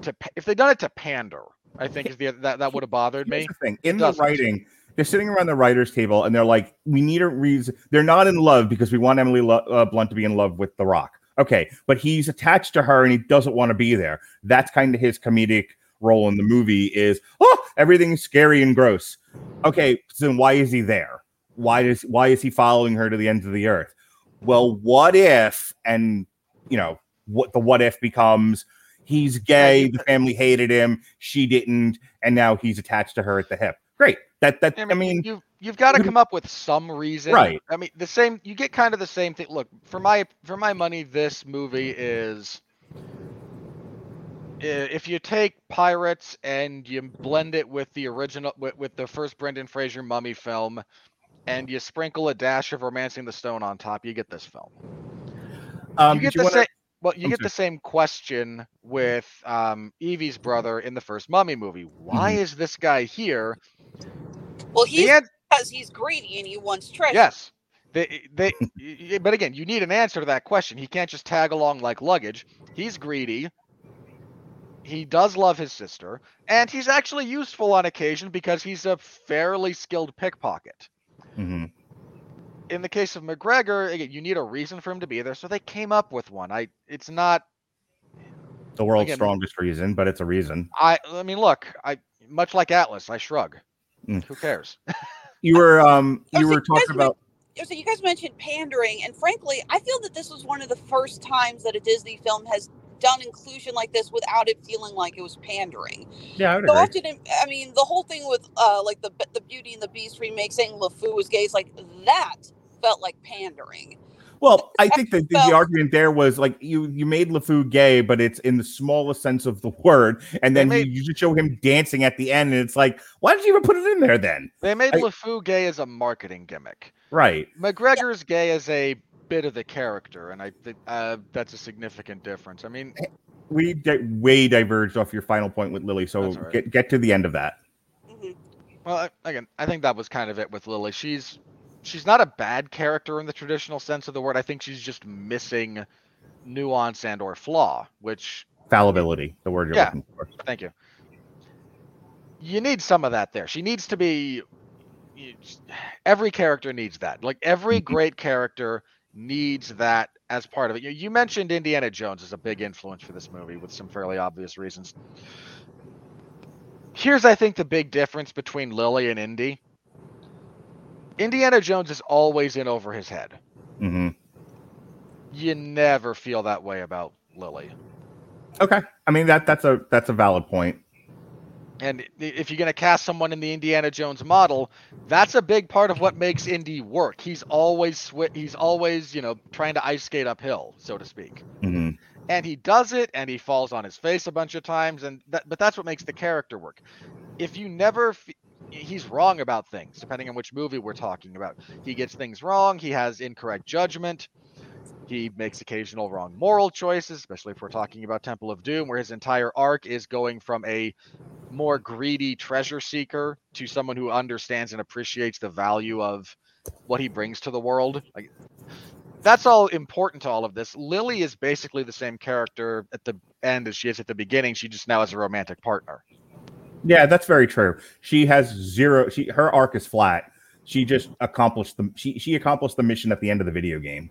to if they'd done it to pander, I think is the that that would have bothered Here's me. the thing in the writing they're sitting around the writers table and they're like we need a reason they're not in love because we want emily Lo- uh, blunt to be in love with the rock okay but he's attached to her and he doesn't want to be there that's kind of his comedic role in the movie is oh everything's scary and gross okay so then why is he there why does why is he following her to the ends of the earth well what if and you know what the what if becomes he's gay the family hated him she didn't and now he's attached to her at the hip great that that i mean, you've you've got to come up with some reason, Right. I mean, the same. You get kind of the same thing. Look, for my for my money, this movie is. I- If you take Pirates and you blend it with the original, with, with the first Brendan Fraser Mummy film, and you sprinkle a dash of Romancing the Stone on top, you get this film. um, you get did the wanna- same. Well, you get the same question with um, Evie's brother in the first Mummy movie. Why Mhm. is this guy here? Well, he's The an- because he's greedy and he wants treasure. Yes. They, they, but again, you need an answer to that question. He can't just tag along like luggage. He's greedy. He does love his sister, and he's actually useful on occasion because he's a fairly skilled pickpocket. Mhm. In the case of MacGregor, again, you need a reason for him to be there, so they came up with one. I, it's not. the world's Again- strongest reason but it's a reason I, I mean, look, I much like Atlas, I shrug. Mm. Who cares? you were um Oh, you so were you guys talking about So you guys mentioned pandering, and frankly, I feel that this was one of the first times that a Disney film has done inclusion like this without it feeling like it was pandering. yeah I would So agree. often, I mean, the whole thing with uh, like the the Beauty and the Beast remake saying LeFou was gay is like that felt like pandering. Well, I think that the, the argument there was like you you made LeFou gay, but it's in the smallest sense of the word, and then made- you, you just show him dancing at the end, and it's like, why did you even put it in there then? They made I- LeFou gay as a marketing gimmick. Right. MacGregor's gay as a bit of the character, and I think uh, that's a significant difference. I mean, We di- way diverged off your final point with Lily, so That's all right. get get to the end of that. hmm well, I- again, I think that was kind of it with Lily. She's she's not a bad character in the traditional sense of the word. I think she's just missing nuance and or flaw, which Fallibility, the word you're Yeah. looking for. thank you. You need some of that there. She needs to be you every character needs that. Like every Mhm. great character needs that as part of it. You, you mentioned Indiana Jones as a big influence for this movie with some fairly obvious reasons. Here's, I think, the big difference between Lily and Indy. Indiana Jones is always in over his head. hmm You never feel that way about Lily. Okay. I mean that that's a that's a valid point. And if you're going to cast someone in the Indiana Jones model, that's a big part of what makes Indy work. He's always swi- he's always, you know, trying to ice skate uphill, so to speak. hmm And he does it and he falls on his face a bunch of times and that but that's what makes the character work. If you never f- he's wrong about things depending on which movie we're talking about. He gets things wrong, he has incorrect judgment. He makes occasional wrong moral choices, especially if we're talking about Temple of Doom, where his entire arc is going from a more greedy treasure seeker to someone who understands and appreciates the value of what he brings to the world. Like that's all important to all of this. Lily is basically the same character at the end as she is at the beginning. She just now has a romantic partner. Yeah, that's very true. She has zero. She her arc is flat. She just accomplished the she she accomplished the mission at the end of the video game.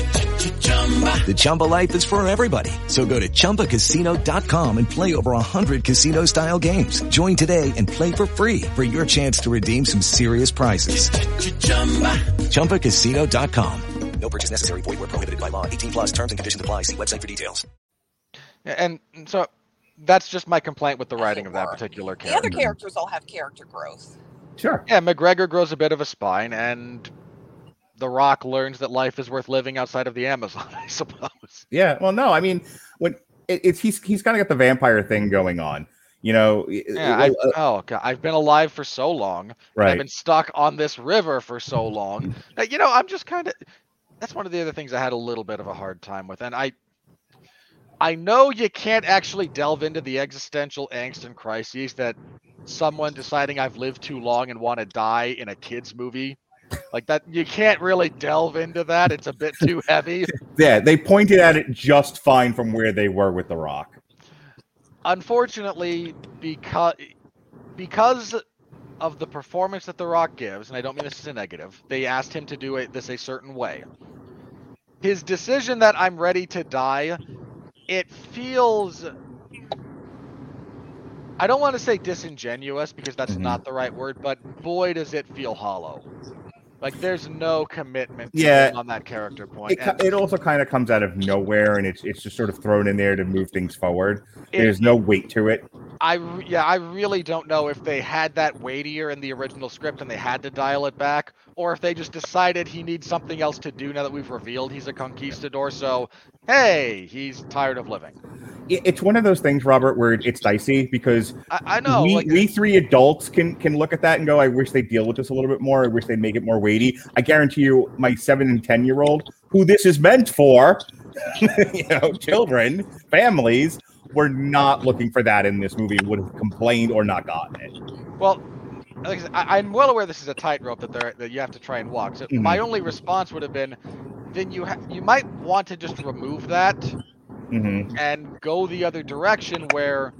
The Chumba life is for everybody. So go to ChumbaCasino.com and play over 100 casino-style games. Join today and play for free for your chance to redeem some serious prizes. ChumbaCasino.com. No purchase necessary. Void where prohibited by law. 18 plus terms and conditions apply. See website for details. And and so that's just my complaint with the writing of that Sure. particular The other character. characters all have character growth. Sure. Yeah, MacGregor grows a bit of a spine, and The Rock learns that life is worth living outside of the Amazon, I suppose. Yeah. Well, no. I mean, when it, it's he's he's kind of got the vampire thing going on. You know. Yeah, I, uh, oh god, I've been alive for so long. Right. I've been stuck on this river for so long. that, you know, I'm just kind of. That's one of the other things I had a little bit of a hard time with, and I. I know you can't actually delve into the existential angst and crises that someone deciding I've lived too long and want to die in a kids movie. Like that, you can't really delve into that. It's a bit too heavy. Yeah, they pointed at it just fine from where they were with the Rock. unfortunately because because of the performance that the rock gives and i don't mean this as a negative they asked him to do it this a certain way his decision that i'm ready to die it feels i don't want to say disingenuous because that's Mhm. not the right word but boy does it feel hollow like there's no commitment Yeah. on that character point It, and it also kind of comes out of nowhere, and it's it's just sort of thrown in there to move things forward. it- There's no weight to it. I yeah, I really don't know if they had that weightier in the original script and they had to dial it back, or if they just decided he needs something else to do now that we've revealed he's a conquistador. So, hey, he's tired of living. It's one of those things, Robert, where it's dicey because I, I know. we, like, we three adults can can look at that and go, "I wish they deal with this a little bit more. I wish they make it more weighty." I guarantee you, my seven and ten year old, who this is meant for, you know, children, families, were not looking for that in this movie. Would have complained or not gotten it. well, like I said, I, I'm well aware this is a tightrope that there that you have to try and walk. So my Mhm. only response would have been, then you ha- you might want to just remove that hmm and go the other direction where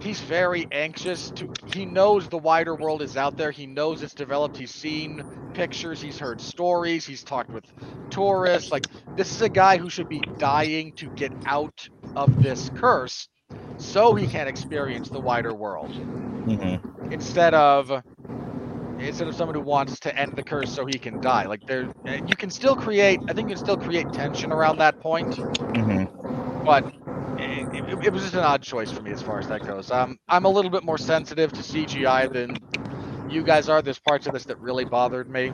he's very anxious to he knows the wider world is out there. He knows it's developed. He's seen pictures. He's heard stories. He's talked with tourists. Like this is a guy who should be dying to get out of this curse so he can experience the wider world hmm instead of instead of someone who wants to end the curse so he can die like there you can still create i think you can still create tension around that point hmm but eh, it, it was just an odd choice for me as far as that goes. Um, I'm a little bit more sensitive to CGI than you guys are. There's parts of this that really bothered me.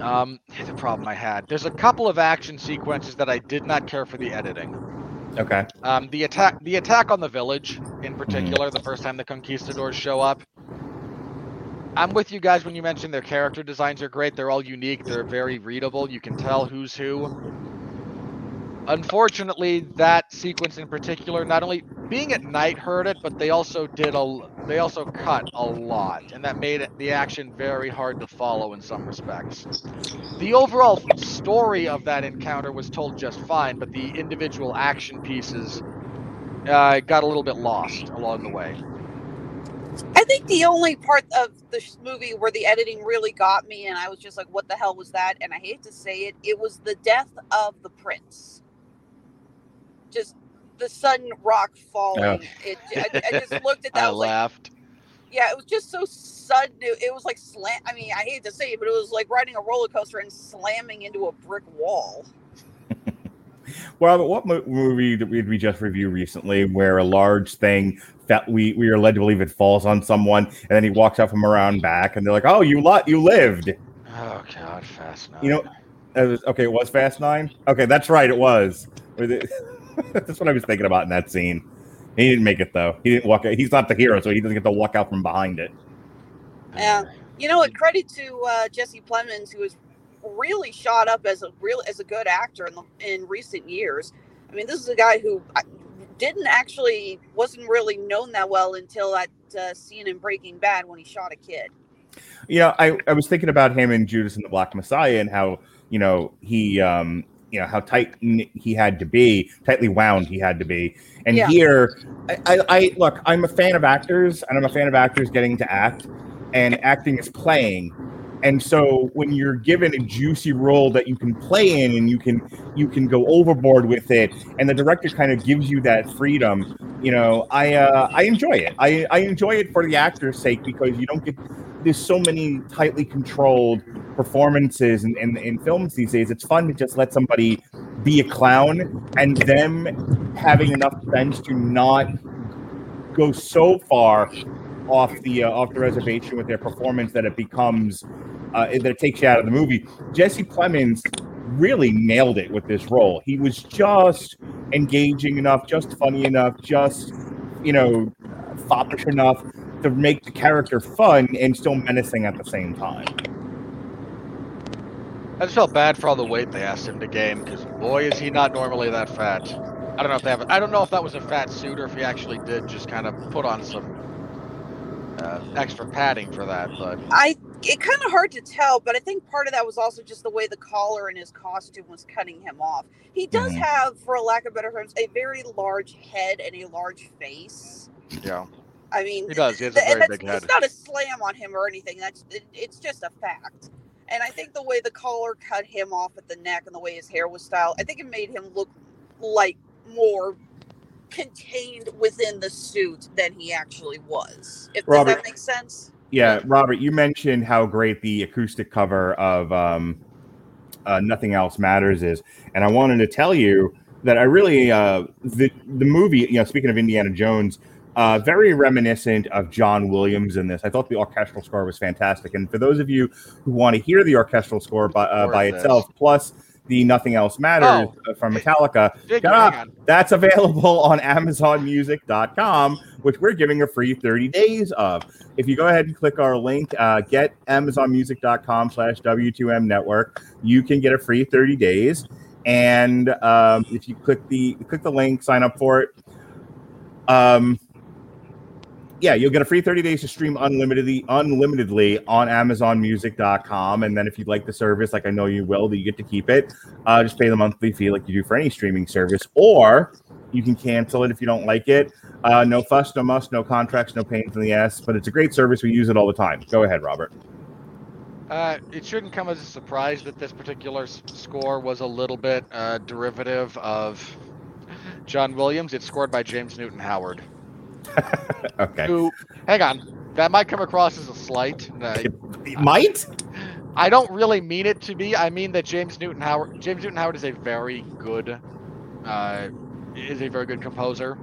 Um, the problem I had. There's a couple of action sequences that I did not care for the editing. Okay. Um, the attack, the attack on the village, in particular, the first time the conquistadors show up. I'm with you guys when you mentioned their character designs are great. They're all unique. They're very readable. You can tell who's who. Unfortunately, that sequence in particular, not only being at night hurt it, but they also did a they also cut a lot, and that made it, the action very hard to follow in some respects. The overall story of that encounter was told just fine, but the individual action pieces uh, got a little bit lost along the way. I think the only part of the movie where the editing really got me, and I was just like, "What the hell was that?" And I hate to say it, it was the death of the prince. Just the sudden rock falling. Oh. It, I, I just looked at that. I I was like, laughed. yeah, it was just so sudden. It, it was like slam. I mean, I hate to say it, but it was like riding a roller coaster and slamming into a brick wall. Well, what movie did we, we just review recently where a large thing that we we are led to believe it falls on someone and then he walks out from around back and they're like, "Oh, you lot, you lived." Oh God, Fast Nine. You know, it was, okay, it was Fast Nine. Okay, that's right, it was. That's what I was thinking about in that scene. He didn't make it though. He didn't walk. out. He's not the hero, so he doesn't get to walk out from behind it. Yeah, you know what? Credit to uh, Jesse Plemons, who has really shot up as a real as a good actor in the, in recent years. I mean, this is a guy who didn't actually wasn't really known that well until that uh, scene in Breaking Bad when he shot a kid. Yeah, I, I was thinking about him in Judas and the Black Messiah and how you know he um you know how tight he had to be, tightly wound he had to be. And Yeah. here, I, I, I look, I'm a fan of actors, and I'm a fan of actors getting to act, and acting is playing. And so when you're given a juicy role that you can play in and you can you can go overboard with it, and the director kind of gives you that freedom, you know, I uh, I enjoy it. I, I enjoy it for the actor's sake because you don't get there's so many tightly controlled performances in, in, in films these days. It's fun to just let somebody be a clown and them having enough sense to not go so far off the uh, off the reservation with their performance that it becomes uh, that it takes you out of the movie. Jesse Plemons really nailed it with this role. He was just engaging enough, just funny enough, just you know, foppish enough to make the character fun and still menacing at the same time. I just felt bad for all the weight they asked him to gain because boy is he not normally that fat. I don't know if they have. I don't know if that was a fat suit or if he actually did just kind of put on some uh, extra padding for that. But I it kind of hard to tell, but I think part of that was also just the way the collar in his costume was cutting him off. He does Mhm. have, for a lack of better terms, a very large head and a large face. yeah, I mean, He does. He has a very big head. It's not a slam on him or anything. That's it, it's just a fact. And I think the way the collar cut him off at the neck and the way his hair was styled, I think it made him look like more contained within the suit than he actually was. If does that make sense? Yeah, Robert, you mentioned how great the acoustic cover of um, uh, "Nothing Else Matters" is, and I wanted to tell you that I really uh, the the movie. You know, speaking of Indiana Jones, uh, very reminiscent of John Williams in this. I thought the orchestral score was fantastic, and for those of you who want to hear the orchestral score by, uh, by itself, plus the "Nothing Else Matters" uh, from Metallica, up. That's available on AmazonMusic.com, which we're giving a free 30 days of. If you go ahead and click our link, uh, get AmazonMusic.com slash W2M Network, you can get a free 30 days. And um, if you click the click the link, sign up for it. Um, yeah, you'll get a free 30 days to stream unlimitedly unlimitedly on AmazonMusic.com. And then if you'd like the service, like I know you will, that you get to keep it, uh, just pay the monthly fee like you do for any streaming service, or you can cancel it if you don't like it. Uh, no fuss, no muss, no contracts, no pains in the ass, but it's a great service. We use it all the time. Go ahead, Robert. Uh, it shouldn't come as a surprise that this particular s- score was a little bit uh, derivative of John Williams. It's scored by James Newton Howard. Okay. Who, hang on, that might come across as a slight. Uh, It might? I don't really mean it to be. I mean that James Newton Howard, James Newton Howard is a very good uh, is a very good composer.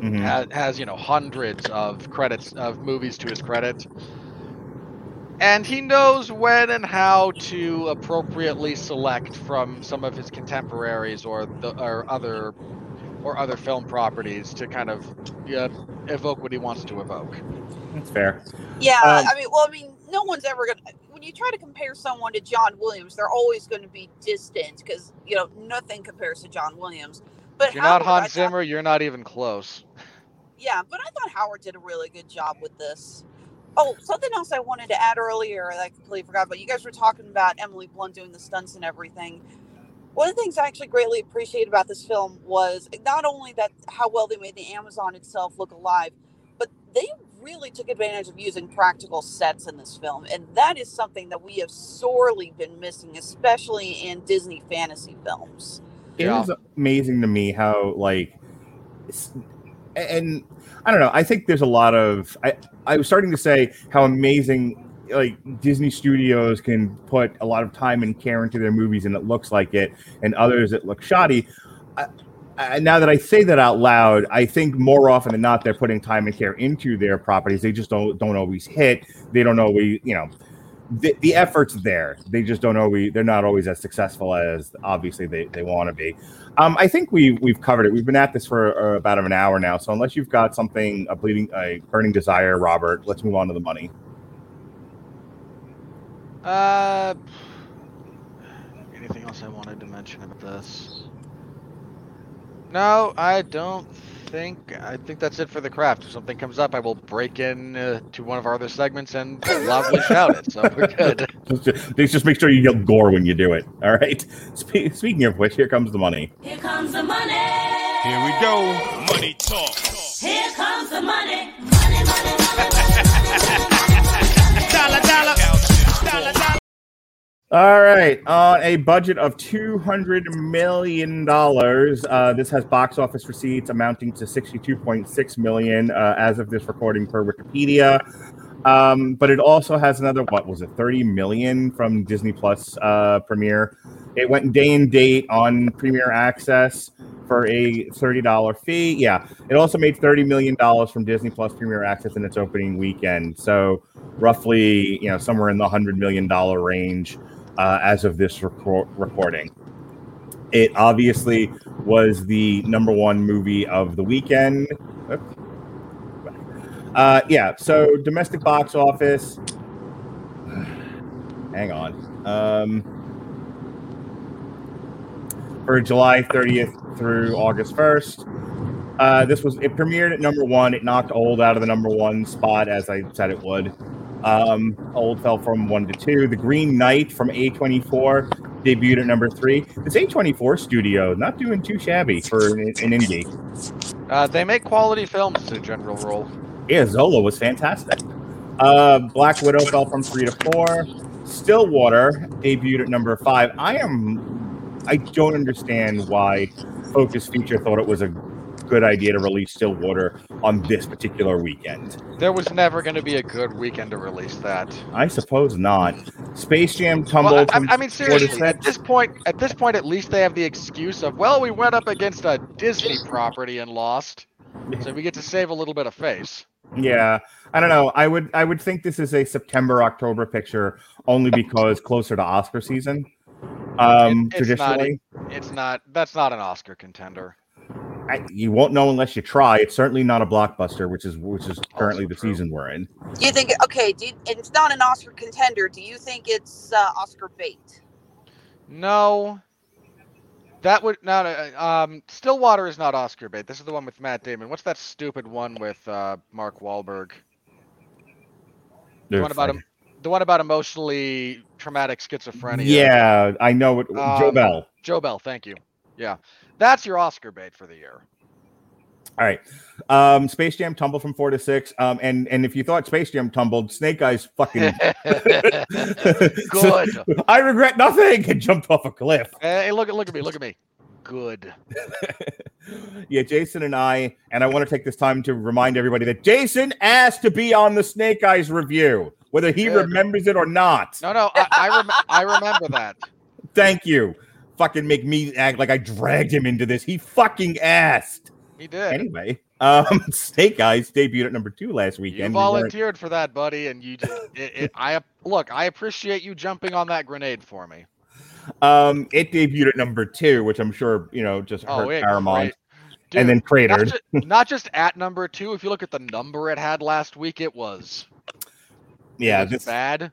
Mhm. Has, has you know hundreds of credits of movies to his credit, and he knows when and how to appropriately select from some of his contemporaries or the or other or other film properties to kind of uh, evoke what he wants to evoke. That's fair. Yeah, Um, I mean, well, I mean, no one's ever gonna. When you try to compare someone to John Williams, they're always going to be distant because you know nothing compares to John Williams. But If you're not Howard, I Hans thought- Zimmer, you're not even close. Yeah, but I thought Howard did a really good job with this. Oh, something else I wanted to add earlier that I completely forgot about. You guys were talking about Emily Blunt doing the stunts and everything. One of the things I actually greatly appreciated about this film was not only that how well they made the Amazon itself look alive, but they really took advantage of using practical sets in this film, and that is something that we have sorely been missing, especially in Disney fantasy films. It Yeah. was amazing to me how like and I don't know, I think there's a lot of I I was starting to say how amazing like Disney Studios can put a lot of time and care into their movies and it looks like it and others that look shoddy. I, now that I say that out loud, I think more often than not they're putting time and care into their properties. They just don't don't always hit. They don't always, you know, the, the effort's there. They just don't always. They're not always as successful as obviously they, they want to be. Um, I think we we've covered it. We've been at this for uh, about an hour now. So unless you've got something a bleeding a burning desire, Robert, let's move on to the money. Uh, anything else I wanted to mention about this? No, I don't think. I think that's it for the craft. If something comes up, I will break in uh, to one of our other segments and loudly shout it. So we're good. Just, just just make sure you yell gore when you do it. All right. Spe- speaking of which, here comes the money. Here comes the money. Here we go. Money talk. Here comes the money. Money, money, All right, on a budget of two hundred million dollars, uh, this has box office receipts amounting to sixty-two point six million uh, as of this recording per Wikipedia. Um, but it also has another what was it, 30 million from Disney Plus uh, Premiere. It went day and date on Premiere Access for a thirty dollar fee. Yeah, it also made thirty million dollars from Disney Plus Premiere Access in its opening weekend. So roughly, you know, somewhere in the hundred million dollar range uh, as of this recor- recording. It obviously was the number one movie of the weekend. Uh, yeah, so domestic box office. Hang on. Um, for July 30th through August 1st. Uh, this was it premiered at number one. It knocked old out of the number one spot as I said it would. Um, old fell from one to two. The Green Knight from A24 debuted at number three. This A24 studio not doing too shabby for an, an indie. Uh, they make quality films a general rule. Yeah, Zola was fantastic. Uh, Black Widow fell from three to four. Stillwater debuted at number five. I am, I don't understand why Focus Feature thought it was a good idea to release Stillwater on this particular weekend. There was never going to be a good weekend to release that. I suppose not. Space Jam tumbled. Well, I, I mean, seriously, at this point, at this point, at least they have the excuse of, well, we went up against a Disney property and lost, so we get to save a little bit of face. Yeah, I don't know. I would I would think this is a September October picture only because closer to Oscar season. Um, It- it's not. traditionally, It's not. That's not an Oscar contender. I, you won't know unless you try. It's certainly not a blockbuster, which is which is currently the season we're in. Do you think okay? Do you, it's not an Oscar contender. Do you think it's uh, Oscar bait? No. That would not. no um Stillwater is not Oscar bait. This is the one with Matt Damon. What's that stupid one with uh Mark Wahlberg? The They're one about him the one about emotionally traumatic schizophrenia. Yeah, I know what Joe Um, Bell. Joe Bell, thank you. Yeah. That's your Oscar bait for the year. All right. Um, Space Jam tumbled from four to six. Um, and and if you thought Space Jam tumbled, Snake Eyes fucking Good. I regret nothing and jumped off a cliff. Hey, look at look at me, look at me. Good. yeah, Jason and I, and I want to take this time to remind everybody that Jason asked to be on the Snake Eyes review, whether he remembers it or not. No, no, I I, rem- I remember that. Thank you. Fucking make me act like I dragged him into this. He fucking asked. He did. Anyway, um, Snake Eyes debuted at number two last You weekend. We volunteered for that, buddy, and you. Just, it, it, I look. I appreciate you jumping on that grenade for me. Um, it debuted at number two, which I'm sure you know just Oh, hurt Paramount, Dude, and then Not cratered. just, not just at number two. If you look at the number it had last week, it was. yeah, it was this bad.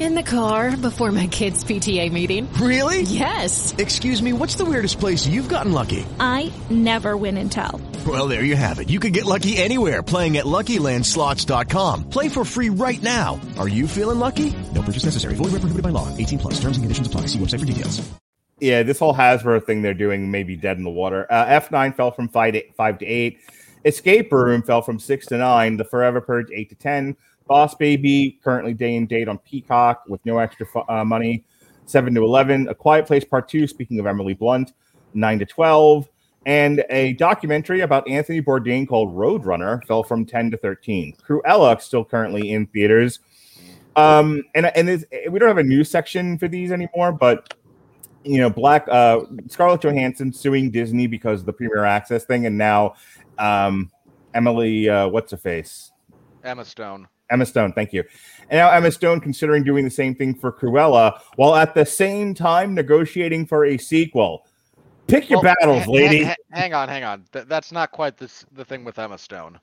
In the car before my kids' PTA meeting. Really? Yes. Excuse me, what's the weirdest place you've gotten lucky? I never win and tell. Well, there you have it. You can get lucky anywhere playing at LuckyLandSlots.com. Play for free right now. Are you feeling lucky? No purchase necessary. Void where prohibited by law. 18 plus. Terms and conditions apply. See website for details. yeah, this whole Hasbro thing they're doing may be dead in the water. Uh, F9 fell from five to, five to eight. Escape Room fell from six to nine. The Forever Purge eight to ten. Boss Baby currently day and date on Peacock with no extra fu- uh, money. Seven to eleven. A Quiet Place Part Two. Speaking of Emily Blunt, nine to twelve. And a documentary about Anthony Bourdain called Roadrunner fell from ten to thirteen. Cruella still currently in theaters. Um, and and we don't have a news section for these anymore, but you know, Black uh Scarlett Johansson suing Disney because the Premier Access thing, and now um Emily uh what's her face? Emma Stone. Emma Stone, thank you. And now Emma Stone considering doing the same thing for Cruella while at the same time negotiating for a sequel. Pick your Well, battles, ha- lady. ha- hang on, hang on. Th- that's not quite this the thing with Emma Stone.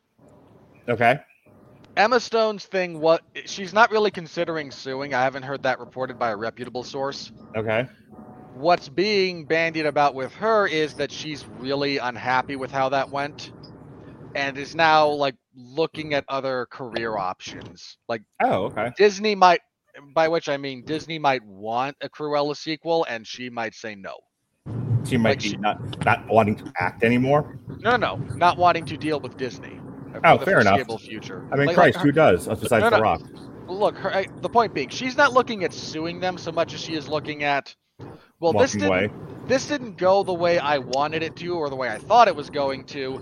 Okay. Emma Stone's thing, what she's not really considering suing. I haven't heard that reported by a reputable source. Okay. What's being bandied about with her is that she's really unhappy with how that went, and is now like looking at other career options. Like, Oh, okay. Disney might, by which I mean Disney might want a Cruella sequel, and she might say no. She might Like be she- not not wanting to act anymore. No, no, no, not wanting to deal with Disney. uh, Oh, fair enough. Future. I mean, Like- like Christ, her- who does besides No, The. Rock? Look, her, I, the point being, she's not looking at suing them so much as she is looking at, well, this Walking didn't, away. This didn't go the way I wanted it to, or the way I thought it was going to,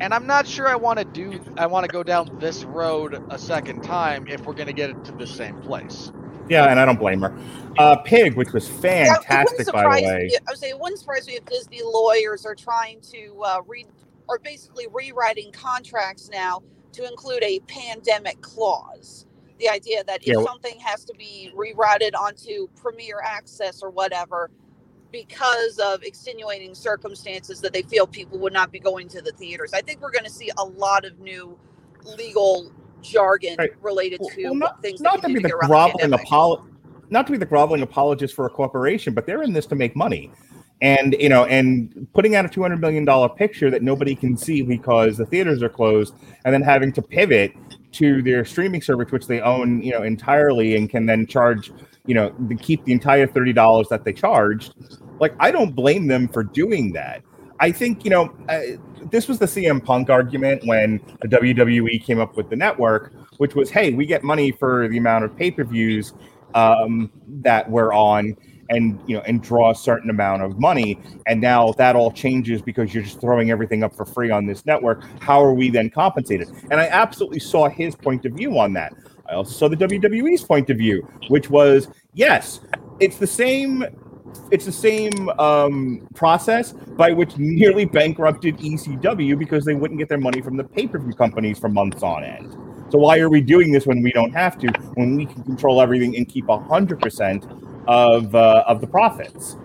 and I'm not sure I want to do, I want to go down this road a second time if we're going to get it to the same place. Yeah, and I don't blame her. Uh, Pig, which was Yeah, fantastic, by the way. me- I would say it wouldn't surprise me if Disney lawyers are trying to uh, read, or basically rewriting contracts now to include a pandemic clause. The idea that if Yeah, something has to be rerouted onto Premier Access or whatever, because of extenuating circumstances that they feel people would not be going to the theaters. I think we're going to see a lot of new legal jargon Right. related to well, not, things not that to be the groveling apolo- not to be the groveling apologist for a corporation, but they're in this to make money. And you know, and putting out a two hundred million dollar picture that nobody can see because the theaters are closed, and then having to pivot to their streaming service, which they own, you know, entirely, and can then charge, you know, keep the entire thirty dollars that they charged. Like, I don't blame them for doing that. I think you know, this was the CM Punk argument when the WWE came up with the network, which was, hey, we get money for the amount of pay per views um, that we're on, and you know, and draw a certain amount of money. And now that all changes because you're just throwing everything up for free on this network. How are we then compensated? And I absolutely saw his point of view on that. I also saw the WWE's point of view, which was yes, it's the same it's the same um, process by which nearly bankrupted ECW because they wouldn't get their money from the pay per view companies for months on end. So why are we doing this when we don't have to? When we can control everything and keep hundred percent of uh, of the profits?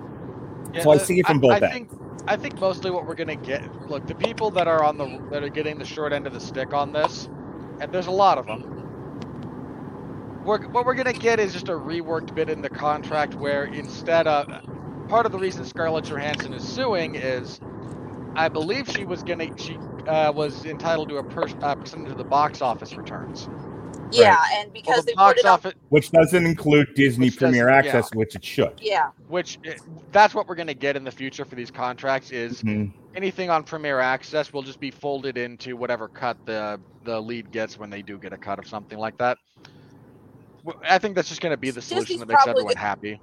so I see it from both I ends. think, I think mostly what we're gonna get, look, the people that are on the that are getting the short end of the stick on this, and there's a lot of them. We're, what we're gonna get is just a reworked bit in the contract where instead of part of the reason Scarlett Johansson is suing is I believe she was gonna she uh, was entitled to a per, uh, percentage of the box office returns. Yeah, Right. and because Well, the they put box it up, office, Which doesn't include Disney Which doesn't- Premier yeah. Access, which it should. yeah, which uh, that's what we're gonna get in the future for these contracts is Mhm. anything on Premier Access will just be folded into whatever cut the the lead gets when they do get a cut of something like that. W- I think that's just gonna be the solution Disney's that makes probably everyone good- happy.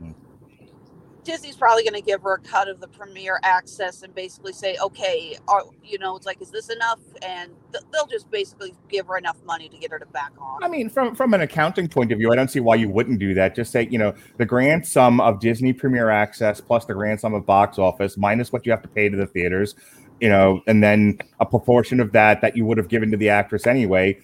Disney's probably going to give her a cut of the premiere access and basically say, okay, are, you know, it's like, is this enough? And th- they'll just basically give her enough money to get her to back off. I mean, from from an accounting point of view, I don't see why you wouldn't do that. Just say, you know, the grand sum of Disney premiere Access plus the grand sum of box office minus what you have to pay to the theaters, you know, and then a proportion of that that you would have given to the actress anyway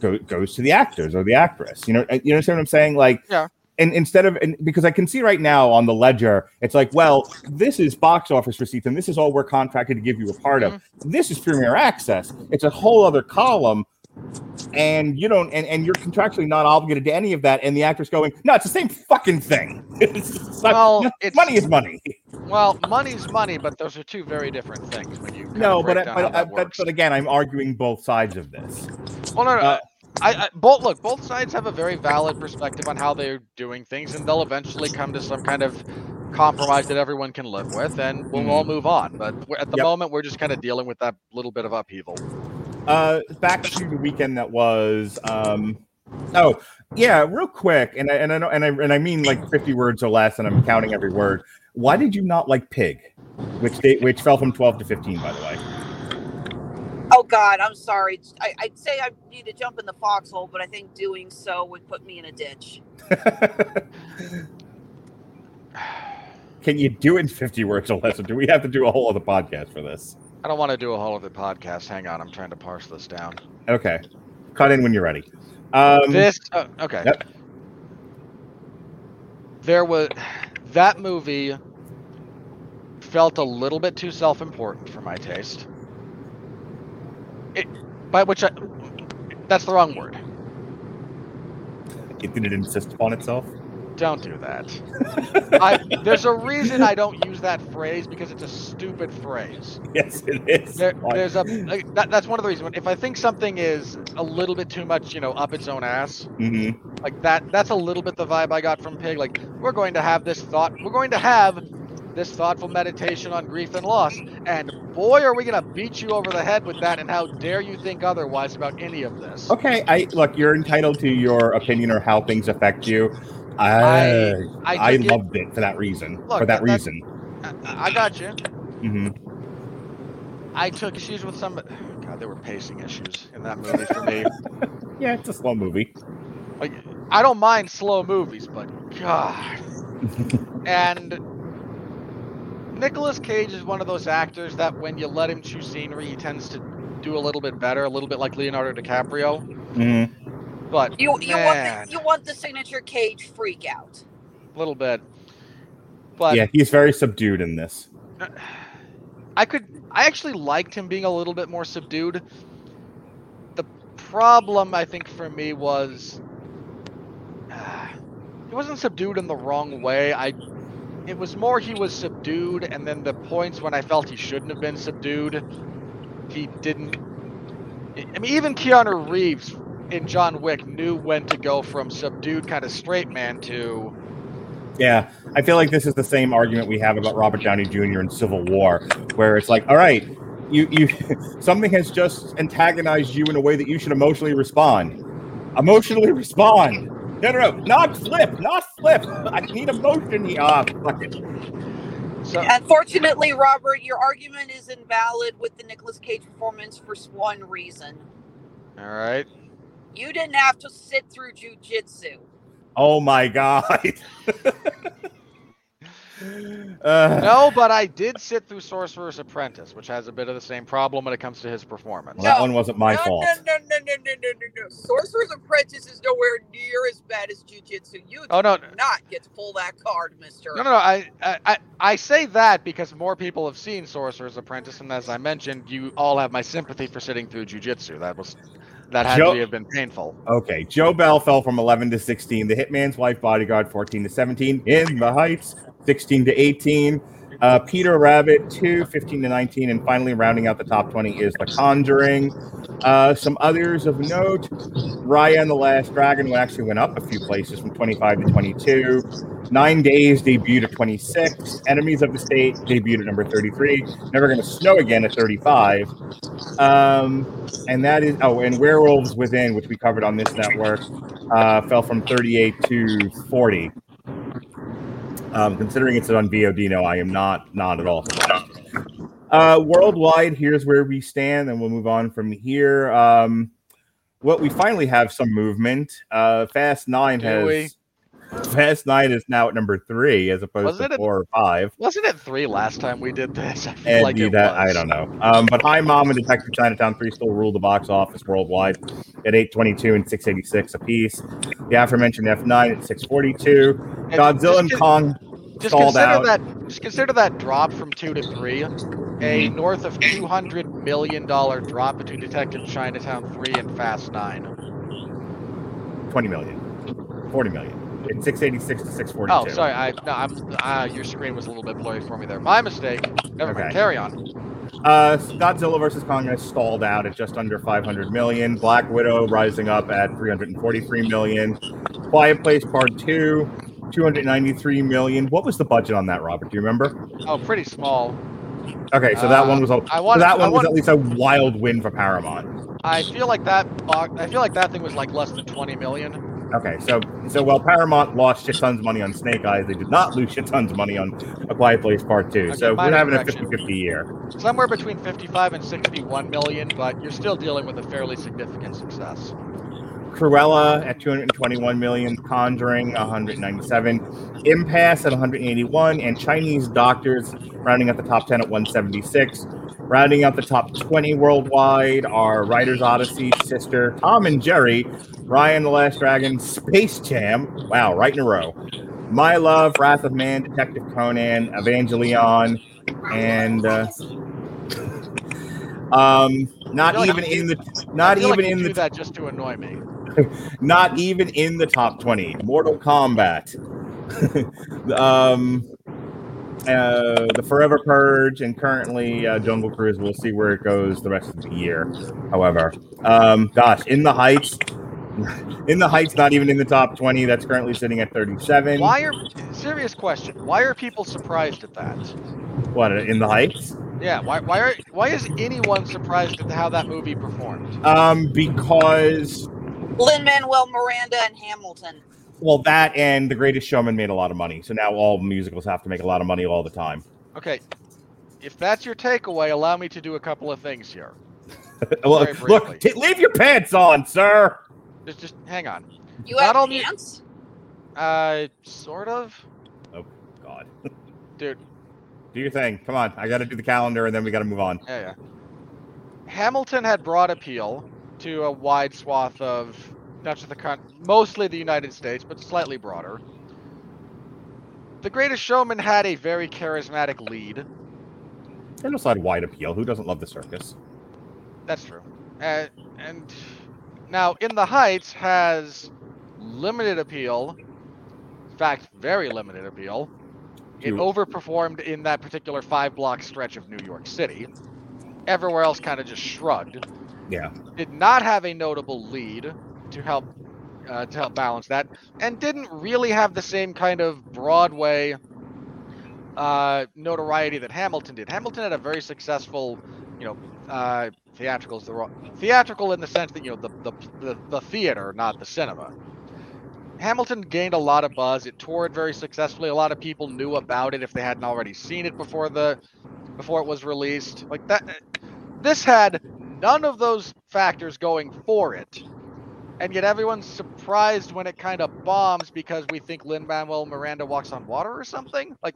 go, goes to the actors or the actress. You know, uh, you understand what I'm saying? Like, Yeah. And instead of, and because I can see right now on the ledger, it's like, well, this is box office receipts, and this is all we're contracted to give you a part of. This is Premier Access. It's a whole other column and you don't and, and you're contractually not obligated to any of that and the actor's going no it's the same fucking thing it's not, Well, no, it's- money is money Well, money's money, but those are two very different things when you no but, break I- down how but, but but again i'm arguing both sides of this Well, no, no. Uh, I, I both look. Both sides have a very valid perspective on how they're doing things, and they'll eventually come to some kind of compromise that everyone can live with, and we'll all move on. But at the Mm-hmm. Yep. moment, we're just kind of dealing with that little bit of upheaval. Uh back to the weekend that was um oh yeah real quick and i and i know and i and i mean like 50 words or less and i'm counting every word why did you not like pig which they, which fell from 12 to 15 by the way Oh God, I'm sorry. I, I'd say I need to jump in the foxhole, but I think doing so would put me in a ditch. can you do it in 50 words or less or do we have to do a whole other podcast for this I don't want to do a whole other podcast. Hang on, I'm trying to parse this down. Okay. Cut in when you're ready. Um, this uh, okay. Yep. There was that movie felt a little bit too self-important for my taste. It, by which I, that's the wrong word. It did it insist upon itself? Don't do that. I, there's a reason I don't use that phrase because it's a stupid phrase. Yes, it is. There, there's a like, that, that's one of the reasons. If I think something is a little bit too much, you know, up its own ass, hmm like that that's a little bit the vibe i got from pig like we're going to have this thought we're going to have this thoughtful meditation on grief and loss and boy are we going to beat you over the head with that and how dare you think otherwise about any of this Okay, I look. You're entitled to your opinion or how things affect you. I I- I, I took it- loved it for that reason. Look, for that, that- that- reason. I, I got you hmm i took issues with some god there were pacing issues in that movie for me Yeah, it's a slow movie. like i don't mind slow movies but god and Nicolas Cage is one of those actors that when you let him choose scenery, he tends to do a little bit better, a little bit like Leonardo DiCaprio. hmm But You you want the, you want the signature cage freak out. a little bit. But yeah, he's very subdued in this. I could I actually liked him being a little bit more subdued. The problem I think for me was he wasn't subdued in the wrong way. I it was more he was subdued and then the points when I felt he shouldn't have been subdued, he didn't I mean even Keanu Reeves in John Wick knew when to go from subdued kind of straight man to Yeah, I feel like this is the same argument we have about Robert Downey Jr. in Civil War, where it's like, all right, you you something has just antagonized you in a way that you should emotionally respond. Emotionally respond. No, no, no, not flip, not flip. I need emotion. here. Ah, fuck it. so Unfortunately, Robert, your argument is invalid with the Nicolas Cage performance for one reason. all right. You didn't have to sit through jujitsu. Oh my god. Uh, No, but I did sit through Sorcerer's Apprentice, which has a bit of the same problem when it comes to his performance. well, that one wasn't my no, fault. No, no, no, no, no, no, no, no. Sorcerer's Apprentice is nowhere near as bad as jujitsu. You Oh, no. not get to pull that card, Mister. No, no, no. I, I, I- I say that because more people have seen Sorcerer's Apprentice, and as I mentioned, you all have my sympathy for sitting through jujitsu. That was, that had Joe- to have been painful. Okay, Joe Bell fell from 11 to 16. The Hitman's Wife Bodyguard 14 to 17. In the Heights 16 to 18. Uh, Peter Rabbit 2, 15 to 19. And finally, rounding out the top 20 is The Conjuring. Uh, some others of note Raya and the Last Dragon actually went up a few places from 25 to 22. Nine Days debuted at 26. Enemies of the State debuted at number 33. Never Gonna Snow Again at 35. Um, and that is, oh, and Werewolves Within, which we covered on this network, uh, fell from 38 to 40. Um, considering it's on VOD, no, I am not not at all. surprised. Uh, worldwide, here's where we stand, and we'll move on from here. Um, what we finally have some movement. Uh, Fast Nine Do has we? Fast Nine is now at number three as opposed Wasn't to it- four or five. Wasn't it three last time we did this? I feel And like that, I don't know. Um, but Hi, Mom and Detective Chinatown 3 still rule the box office worldwide at 822 and 686 apiece. The aforementioned F9 at 642. And Godzilla and Kong Just consider out. that. Just consider that drop from two to three, a north of two hundred million dollar drop between Detective Chinatown three and Fast Nine. 20 million. 40 million. It's 686 to 642. Oh, sorry. I no, I'm. Uh, your screen was a little bit blurry for me there. My mistake. Never mind. Carry on. Uh, Godzilla versus Kong has stalled out at just under 500 million. Black Widow rising up at 343 million. Quiet Place Part 2, 293 million. What was the budget on that, Robert? Do you remember? Oh, pretty small. Okay, so that Uh, one was a, I so wanted- that I one was at least a wild win for Paramount. I feel like that. I feel like that thing was like less than twenty million. Okay, so so while Paramount lost shit tons of money on Snake Eyes, they did not lose shit tons of money on A Quiet Place Part 2. Okay, so we're having a correction. 50-50 year. Somewhere between fifty-five and sixty-one million, but you're still dealing with a fairly significant success. Cruella at 221 million, Conjuring 197, Impasse at 181, and Chinese Doctors rounding out the top 10 at 176. Rounding out the top 20 worldwide are Writer's Odyssey, Sister, Tom and Jerry, Raya and the Last Dragon, Space Jam. Wow, right in a row. My Love, Wrath of Man, Detective Conan, Evangelion, and uh, um, not even like in the not even like in the that just to annoy me. not even in the top 20 mortal kombat. Um uh the forever purge and currently uh, jungle cruise. We'll see where it goes the rest of the year however. Um gosh in the heights. In the heights not even in the top 20 that's currently sitting at 37 Why are serious question? Why are people surprised at that? what in the heights? Yeah, why why are why is anyone surprised at how that movie performed? um because Lin Manuel Miranda and Hamilton. well that and the greatest showman made a lot of money so now all musicals have to make a lot of money all the time Okay, if that's your takeaway, allow me to do a couple of things here. Well, look, t- leave your pants on, sir. Just just hang on. You Not have only- pants? Uh, sort of, Oh God, dude. do your thing. Come on, I got to do the calendar, and then we got to move on. Yeah, yeah. Hamilton had broad appeal to a wide swath of not just the con- mostly the United States, but slightly broader. The Greatest Showman had a very charismatic lead. And also had wide appeal. Who doesn't love the circus? That's true. Uh, and now, In the Heights has limited appeal. In fact, very limited appeal. It You- overperformed in that particular five block stretch of New York City. Everywhere else kind of just shrugged. Yeah, Did not have a notable lead to help uh, to help balance that, and didn't really have the same kind of Broadway uh, notoriety that Hamilton did. Hamilton had a very successful, you know, uh, theatrical the wrong theatrical in the sense that you know the the, the the theater, not the cinema. Hamilton gained a lot of buzz. It toured very successfully. A lot of people knew about it if they hadn't already seen it before the before it was released. Like that, this had none of those factors going for it, and yet everyone's surprised when it kind of bombs because we think Lin Manuel Miranda walks on water or something. Like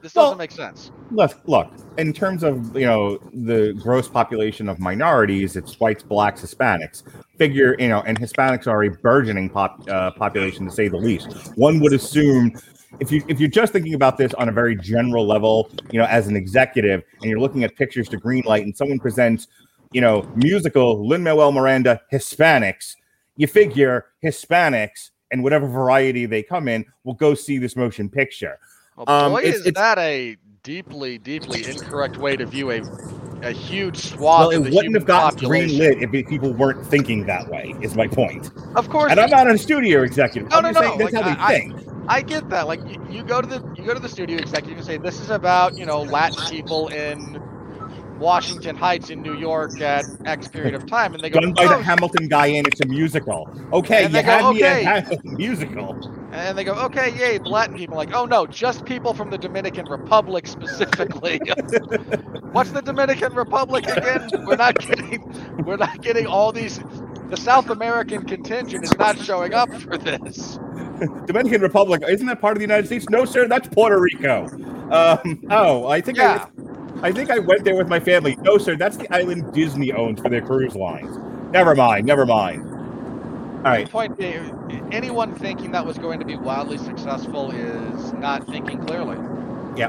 this Well- doesn't make sense. look, look. In terms of you know the gross population of minorities, it's whites, blacks, Hispanics. Figure you know, and Hispanics are a burgeoning pop uh, population to say the least. One would assume. If you if you're just thinking about this on a very general level, you know, as an executive, and you're looking at pictures to green light, and someone presents, you know, musical Lin Manuel Miranda Hispanics, you figure Hispanics and whatever variety they come in will go see this motion picture. Well, Um, boy, it's- is it's- that a deeply, deeply incorrect way to view a a huge swath Well, of it wouldn't have gotten population. greenlit if people weren't thinking that way. Is my point. Of course, And I'm not a studio executive. No, I'm no, no. saying that's how they I, think. I, I get that. Like you, you go to the you go to the studio executive and say this is about you know Latin people in Washington Heights in New York at X period of time, and they go, Done by "Oh, the Hamilton guy, and it's a musical. Okay, And you they go, had me "Okay." at Hamilton musical. And they go, okay, yay, the Latin people. Like, oh no, just people from the Dominican Republic specifically. What's the Dominican Republic again? We're not getting, we're not getting all these. The South American contingent is not showing up for this. Dominican Republic isn't that part of the United States? No, sir, that's Puerto Rico. Um, oh, I think Yeah. I, I think I went there with my family. No, sir, that's the island Disney owns for their cruise lines. Never mind, never mind. All right, Point anyone thinking that was going to be wildly successful is not thinking clearly. yeah.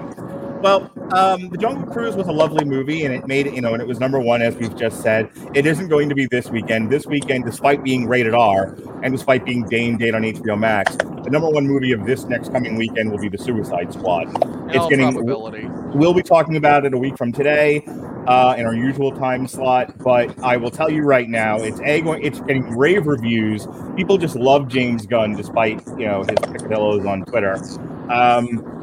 Well, um, the Jungle Cruise was a lovely movie, and it made it, you know, and it was number one, as we've just said. It isn't going to be this weekend. This weekend, despite being rated R and despite being Dame Date on HBO Max, the number one movie of this next coming weekend will be The Suicide Squad. In all probability. We'll be talking about it a week from today uh, in our usual time slot. But I will tell you right now, it's a going, it's getting rave reviews. People just love James Gunn, despite you know his picadillos on Twitter. Um,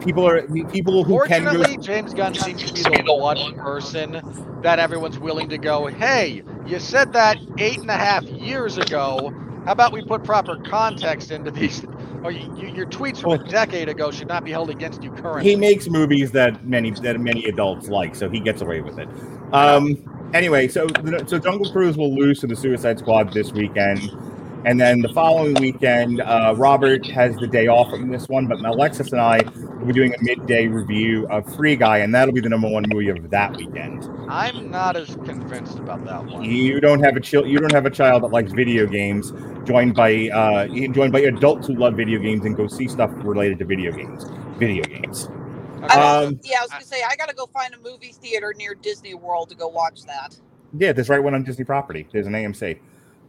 people are people who can go. Fortunately, James Gunn seems to be the one person that everyone's willing to go, hey, you said that eight and a half years ago. How about we put proper context into these? Or you, you, your tweets from a decade ago should not be held against you currently. He makes movies that many that many adults like, so he gets away with it. Um, anyway, so so Jungle Cruise will lose to the Suicide Squad this weekend, and then the following weekend, uh, Robert has the day off from this one, but Alexis and I will be doing a midday review of Free Guy, and that'll be the number one movie of that weekend. I'm not as convinced about that one. You don't have a child. You don't have a child that likes video games. Joined by uh, joined by adults who love video games and go see stuff related to video games. Video games. I Um, yeah, I was gonna say I gotta go find a movie theater near Disney World to go watch that. Yeah, there's right one on Disney property. There's an AMC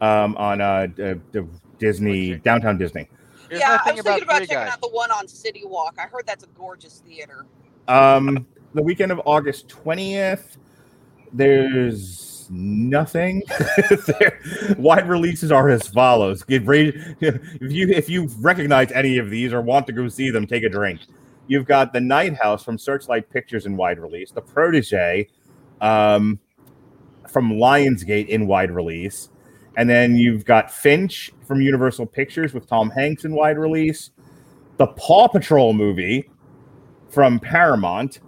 um, on uh, d- d- Disney downtown Disney. Here's yeah, I thing was thinking about Free checking Guy. out the one on City Walk. I heard that's a gorgeous theater. Um, the weekend of August 20th, there's nothing. there, wide releases are as follows. If you if you recognize any of these or want to go see them, take a drink. You've got the Night House from Searchlight Pictures in wide release, the Protege um, from Lionsgate in wide release, and then you've got Finch from Universal Pictures with Tom Hanks in wide release, the Paw Patrol movie from Paramount.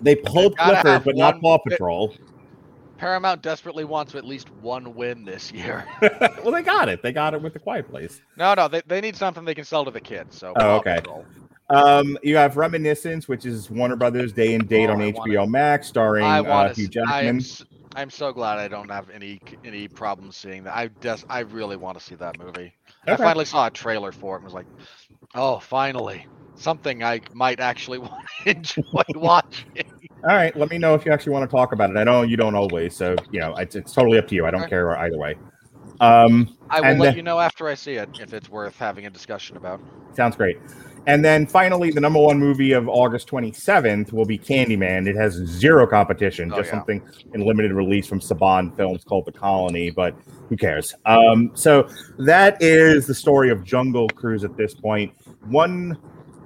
They pulled Clifford, but not Paw Patrol. Paramount desperately wants at least one win this year. well, they got it. They got it with the Quiet Place. no, no, they, they need something they can sell to the kids. So Oh, okay. Um, you have Reminiscence, which is Warner Brothers Day and Date Oh, on I HBO Max, starring uh, Hugh to. I am. I'm so glad I don't have any any problems seeing that. I just I really want to see that movie. I finally saw a trailer for it and was like, oh, finally something I might actually want to enjoy watching. All right, let me know if you actually want to talk about it. I know you don't always, so you know it's, it's totally up to you. I don't Okay. care either way. Um, I will let the- you know after I see it if it's worth having a discussion about. Sounds great. And then finally, the number one movie of August 27th will be Candyman. It has zero competition, Oh, just yeah. something in limited release from Saban Films called The Colony, but who cares? Um, so that is the story of Jungle Cruise at this point. One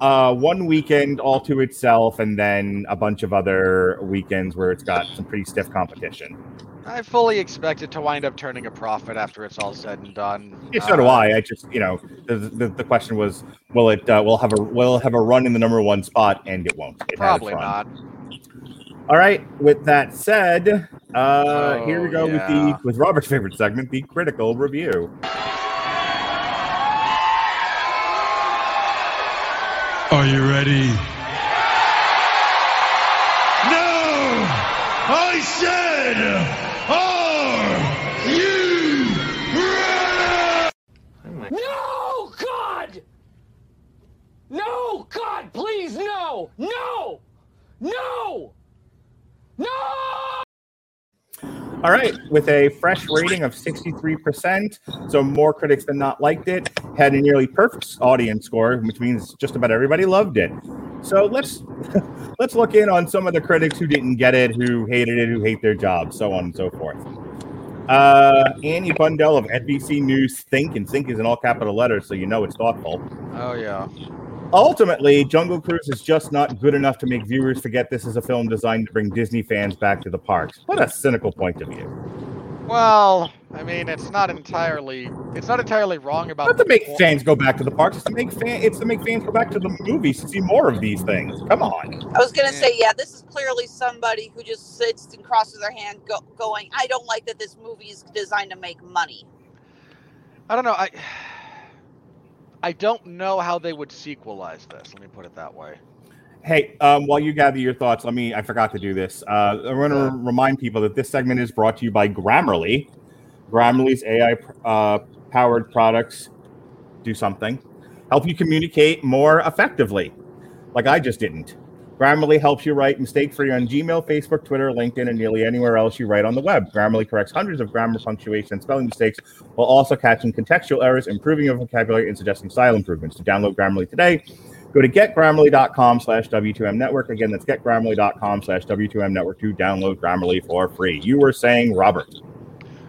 uh one weekend all to itself and then a bunch of other weekends where it's got some pretty stiff competition I fully expect it to wind up turning a profit after it's all said and done. Yeah, so do Uh, I. I just, you know, the, the, the question was, will it, uh, will have a, will have a run in the number one spot, and it won't. It Probably not. All right. With that said, uh, here we Oh, go with the with Robert's favorite segment, the critical review. Are you ready? No! I said, no! No! No! No! All right, with a fresh rating of 63%, so more critics than not liked it, had a nearly perfect audience score, which means just about everybody loved it. So let's let's look in on some of the critics who didn't get it, who hated it, who hate their job, so on and so forth. Uh, Annie Bundell of NBC News Think, and Think is in all capital letters, so you know it's thoughtful. Oh yeah. Ultimately, Jungle Cruise is just not good enough to make viewers forget this is a film designed to bring Disney fans back to the parks. What a cynical point of view. Well, I mean, it's not entirely it's not entirely wrong about Not to make po- fans go back to the parks, it's to make fan it's to make fans go back to the movies to see more of these things. Come on. I was gonna say, yeah, this is clearly somebody who just sits and crosses their hand, go, going, "I don't like that this movie is designed to make money." I don't know. I I don't know how they would sequelize this. Let me put it that way. Hey, um, while you gather your thoughts, let me. I forgot to do this. Uh, I want to remind people that this segment is brought to you by Grammarly. Grammarly's AI uh, powered products do something, help you communicate more effectively, like I just didn't. Grammarly helps you write mistake free on Gmail, Facebook, Twitter, LinkedIn, and nearly anywhere else you write on the web. Grammarly corrects hundreds of grammar, punctuation, and spelling mistakes while also catching contextual errors, improving your vocabulary, and suggesting style improvements. To download Grammarly today, go to getgrammarly.com slash W2M network. Again, that's getgrammarly.com slash W2M network to download Grammarly for free. You were saying, Robert.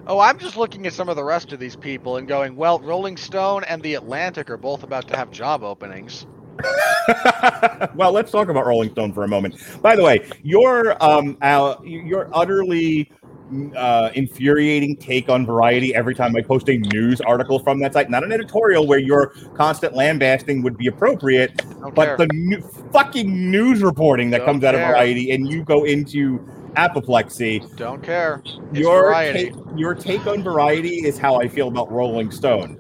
Oh, I'm just looking at some of the rest of these people and going, well, Rolling Stone and The Atlantic are both about to have job openings. well, let's talk about Rolling Stone for a moment. By the way, your um, uh, your utterly uh, infuriating take on Variety every time I post a news article from that site, not an editorial where your constant lambasting would be appropriate, but care. the new, fucking news reporting that Don't comes out of. Variety, and you go into apoplexy. Don't care. It's Your variety. take, your take on Variety is how I feel about Rolling Stone,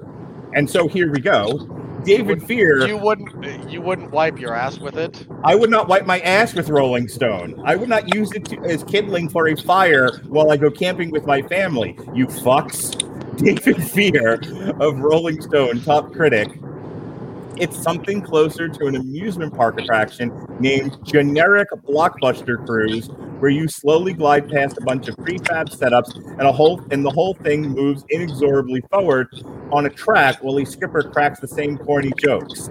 and so here we go. David Fear. You wouldn't you wouldn't wipe your ass with it. I would not wipe my ass with Rolling Stone. I would not use it to, as kindling for a fire while I go camping with my family. You fucks. David Fear of Rolling Stone, top critic. It's something closer to an amusement park attraction named Generic Blockbuster Cruise, where you slowly glide past a bunch of prefab setups and a whole and the whole thing moves inexorably forward on a track while a skipper cracks the same corny jokes.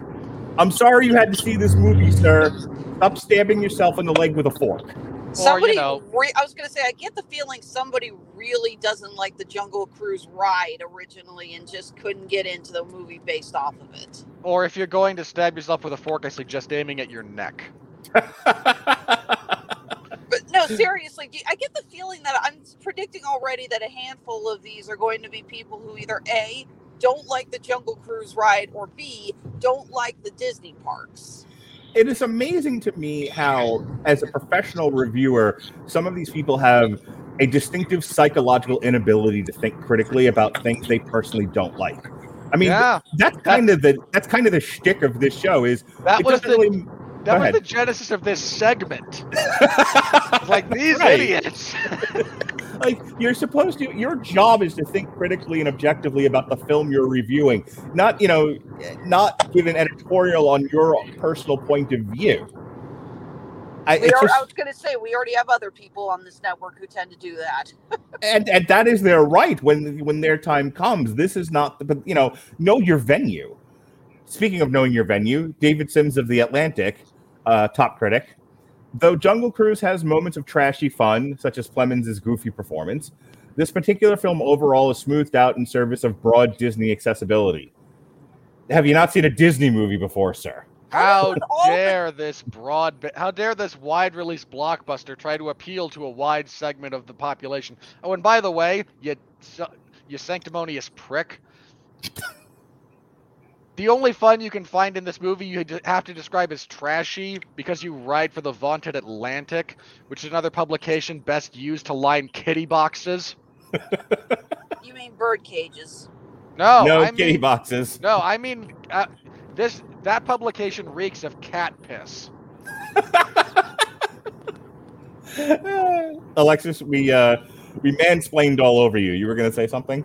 I'm sorry you had to see this movie, sir. Stop stabbing yourself in the leg with a fork. Somebody, know- re- I was gonna say, I get the feeling somebody really doesn't like the Jungle Cruise ride originally and just couldn't get into the movie based off of it. Or if you're going to stab yourself with a fork, I suggest aiming at your neck. But no, seriously, I get the feeling that I'm predicting already that a handful of these are going to be people who either A, don't like the Jungle Cruise ride, or B, don't like the Disney parks. It is amazing to me how, as a professional reviewer, some of these people have a distinctive psychological inability to think critically about things they personally don't like. I mean, Yeah. that's kind of the that's kind of the shtick of this show. Is That it was the- really- That Go was ahead. the genesis of this segment. like these Right. idiots. like you're supposed to your job is to think critically and objectively about the film you're reviewing not you know not give an editorial on your personal point of view I, are, just- I was going to say, we already have other people on this network who tend to do that. and and that is their right when when their time comes this is not but you know know your venue speaking of knowing your venue david sims of the atlantic uh, top critic though jungle cruise has moments of trashy fun such as Plemons's goofy performance this particular film overall is smoothed out in service of broad disney accessibility have you not seen a disney movie before sir How dare this broad, how dare this wide release blockbuster try to appeal to a wide segment of the population? Oh, and by the way, you, you sanctimonious prick. The only fun you can find in this movie you have to describe as trashy because you write for the vaunted Atlantic, which is another publication best used to line kitty boxes. You mean bird cages? No, no I kitty mean, boxes No, I mean uh, this. That publication reeks of cat piss. alexis we uh we mansplained all over you you were going to say something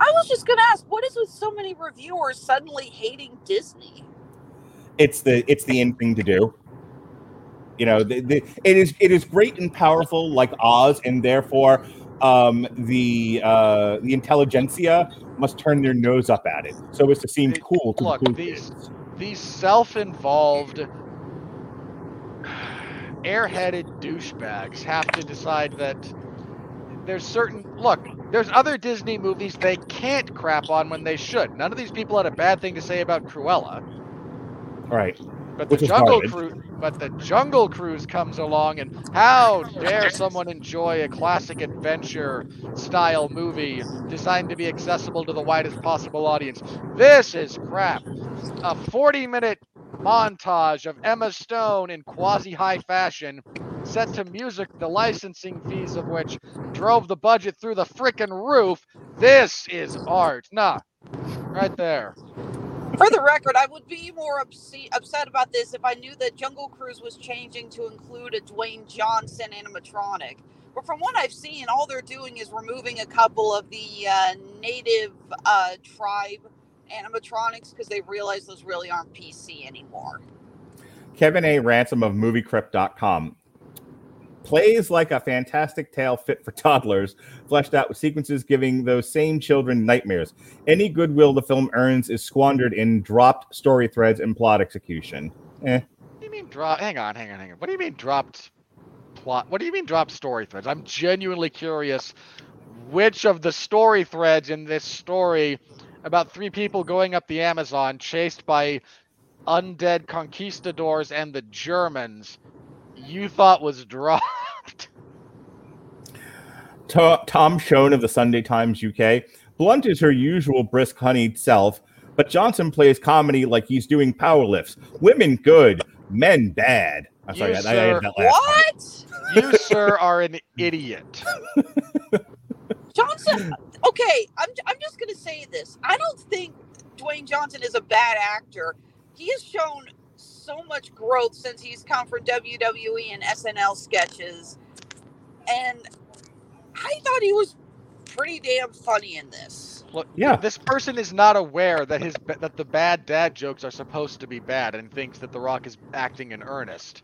I was just going to ask, what is with so many reviewers suddenly hating Disney? it's the it's the in thing to do. You know, the, the, it is it is great and powerful like Oz, and therefore um, the uh, the intelligentsia must turn their nose up at it so as to seem cool to Look, the these kids. these self-involved airheaded douchebags have to decide that there's certain look there's other disney movies they can't crap on when they should. None of these people had a bad thing to say about cruella. Right. but the Which is jungle garbage. cruise but the jungle cruise comes along and how dare someone enjoy a classic adventure style movie designed to be accessible to the widest possible audience? This is crap. A 40 minute montage of Emma Stone in quasi high fashion, set to music the licensing fees of which drove the budget through the frickin' roof. This is art. Nah, right there. For the record, I would be more upset, upset about this if I knew that Jungle Cruise was changing to include a Dwayne Johnson animatronic. But from what I've seen, all they're doing is removing a couple of the uh, native uh, tribe animatronics because they realize those really aren't PC anymore. Kevin A. Ransom of MovieCrypt.com plays like a fantastic tale fit for toddlers, fleshed out with sequences giving those same children nightmares. Any goodwill the film earns is squandered in dropped story threads and plot execution. Eh. What do you mean drop? Hang on, hang on, hang on. What do you mean dropped plot? What do you mean dropped story threads? I'm genuinely curious which of the story threads in this story about three people going up the Amazon chased by undead conquistadors and the Germans you thought was dropped. Tom Shone of the Sunday Times UK. Blunt is her usual brisk, honeyed self, but Johnson plays comedy like he's doing power lifts. Women good, men bad. I'm sorry, You, I, I sir- had that last. What? You, sir, are an idiot. Johnson, okay, I'm, I'm just going to say this. I don't think Dwayne Johnson is a bad actor. He has shown so much growth since he's come from WWE and SNL sketches. And I thought he was pretty damn funny in this. Look, Yeah. this person is not aware that his that the bad dad jokes are supposed to be bad and thinks that The Rock is acting in earnest.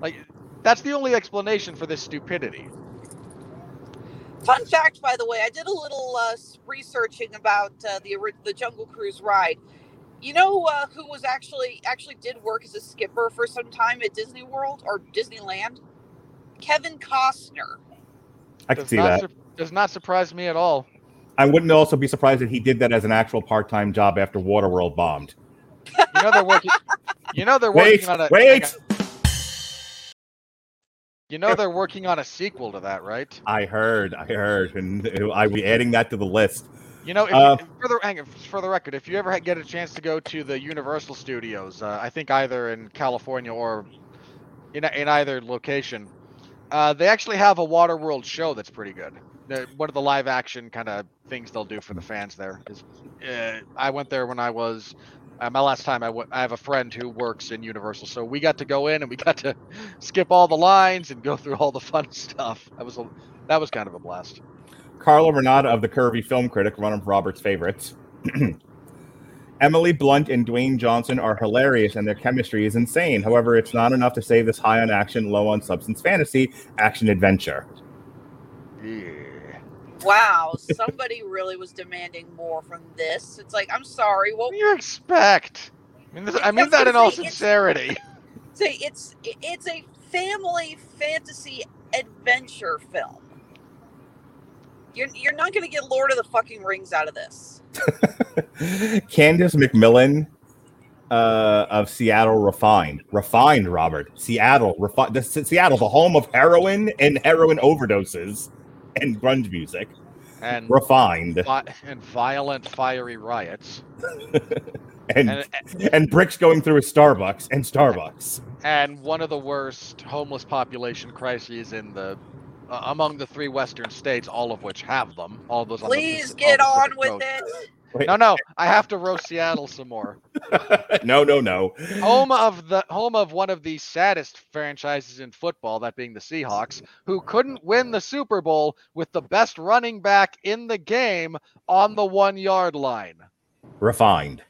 Like that's the only explanation for this stupidity. Fun fact, by the way, I did a little uh, researching about uh, the ori- the Jungle Cruise ride. You know uh, who was actually actually did work as a skipper for some time at Disney World or Disneyland? Kevin Costner. I can Does see that. sur- does not surprise me at all. I wouldn't also be surprised that he did that as an actual part-time job after Waterworld bombed. You know they're working. You know they're Wait, working on a. wait. hang on. You know they're working on a sequel to that, right? I heard, I heard, and I will be adding that to the list. You know, if, Uh, for the hang for the record, if you ever get a chance to go to the Universal Studios, uh, I think either in California or in, in either location, uh, they actually have a Waterworld show that's pretty good. One of the live action kind of things they'll do for the fans there is. Uh, I went there when I was. Uh, my last time I have a friend who works in Universal, so we got to go in and we got to skip all the lines and go through all the fun stuff. That was a, that was kind of a blast. Carla Renata of the Curvy Film Critic, one of Robert's favorites. Emily Blunt and Dwayne Johnson are hilarious, and their chemistry is insane. However, it's not enough to say this high on action, low on substance fantasy action adventure. Yeah. Wow, somebody really was demanding more from this. It's like, I'm sorry. Well, What do you expect? I mean, this, I mean that in gonna all say, it's- sincerity. say it's it's a family fantasy adventure film. You're you're not going to get Lord of the fucking Rings out of this. Candace McMillan uh, of Seattle Refined. Refined, Robert. Seattle. Refined. Seattle, the home of heroin and heroin overdoses and grunge music. And Refined. vi- and violent, fiery riots. And, And- and bricks going through a Starbucks and Starbucks. and one of the worst homeless population crises in the uh, among the three western states, all of which have them. All of those. on the Please get all on the with it. Wait. No, no, I have to roast Seattle some more. no, no, no. home of the home of one of the saddest franchises in football, that being the Seahawks, who couldn't win the Super Bowl with the best running back in the game on the one yard line. Refined.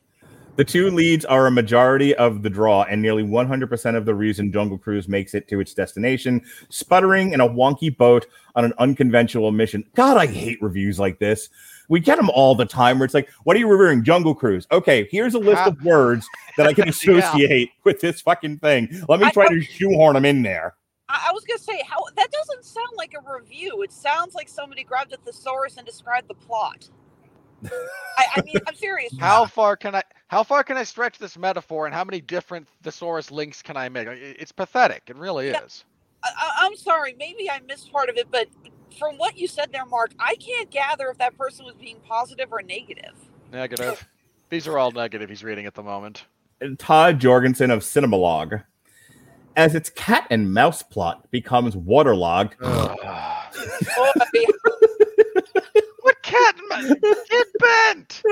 The two leads are a majority of the draw and nearly 100% of the reason Jungle Cruise makes it to its destination, sputtering in a wonky boat on an unconventional mission. God, I hate reviews like this. We get them all the time where it's like, what are you reviewing? Jungle Cruise. Okay, here's a list of words that I can associate with this fucking thing. Let me try to shoehorn them in there. I I was gonna say how that doesn't sound like a review. It sounds like somebody grabbed a thesaurus and described the plot. I, I mean, I'm serious. How far can I how far can I stretch this metaphor and how many different thesaurus links can I make? It's pathetic. It really Yeah. is. I, I- I'm sorry. Maybe I missed part of it, but from what you said there, Mark, I can't gather if that person was being positive or negative. Negative. These are all negative he's reading at the moment. And Todd Jorgensen of Cinemalogue. As its cat and mouse plot becomes waterlogged, oh, What cat ma- Get bent!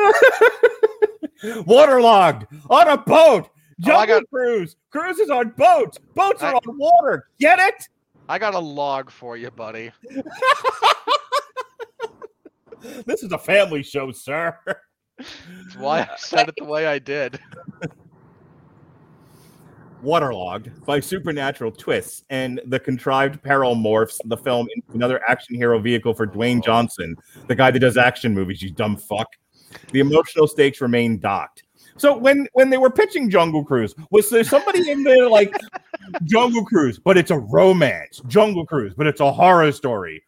waterlogged on a boat. Oh, I got- cruise. Cruises on boats. Boats are I- on water. Get it? I got a log for you, buddy. This is a family show, sir. That's why I said it the way I did. Waterlogged by supernatural twists and the contrived peril morphs the film into another action hero vehicle for Dwayne oh. Johnson, the guy that does action movies, you dumb fuck. The emotional stakes remain docked. So when when they were pitching Jungle Cruise, was there somebody in there like Jungle Cruise, but it's a romance, Jungle Cruise, but it's a horror story.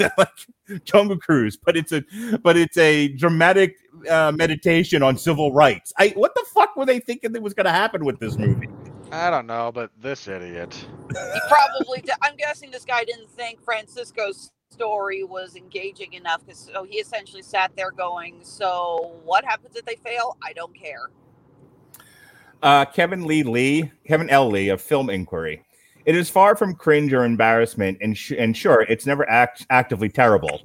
like Jungle Cruise, but it's a but it's a dramatic uh, meditation on civil rights. I what the fuck were they thinking that was going to happen with this movie? I don't know, but this idiot. He probably. Di- I'm guessing this guy didn't think Francisco's story was engaging enough, because so he essentially sat there going, "So what happens if they fail? I don't care." Uh, Kevin Lee Lee, Kevin L. Lee of Film Inquiry. It is far from cringe or embarrassment, and, sh- and sure, it's never act- actively terrible.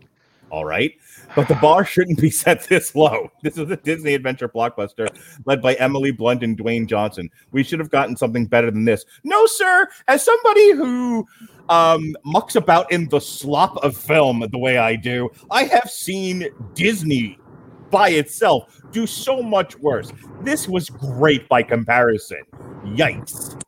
All right. But the bar shouldn't be set this low. This is a Disney adventure blockbuster led by Emily Blunt and Dwayne Johnson. We should have gotten something better than this. No, sir. As somebody who um, mucks about in the slop of film the way I do, I have seen Disney by itself do so much worse. This was great by comparison. Yikes.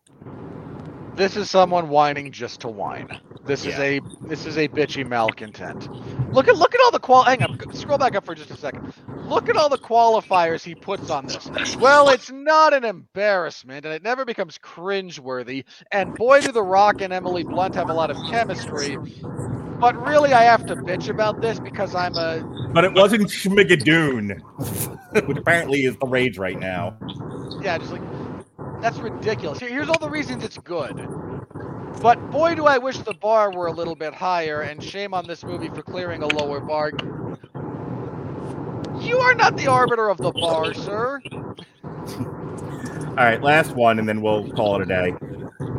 This is someone whining just to whine. This is a this is a bitchy malcontent. Look at look at all the qual. Hang on, scroll back up for just a second. Look at all the qualifiers he puts on this. Well, it's not an embarrassment, and it never becomes cringeworthy. And boy, do The Rock and Emily Blunt have a lot of chemistry. But really, I have to bitch about this because I'm a But it wasn't Schmigadoon, which apparently is the rage right now. yeah, just like that's ridiculous. Here's all the reasons it's good. But boy, do I wish the bar were a little bit higher, and shame on this movie for clearing a lower bar. You are not the arbiter of the bar, sir. All right, last one, and then we'll call it a day.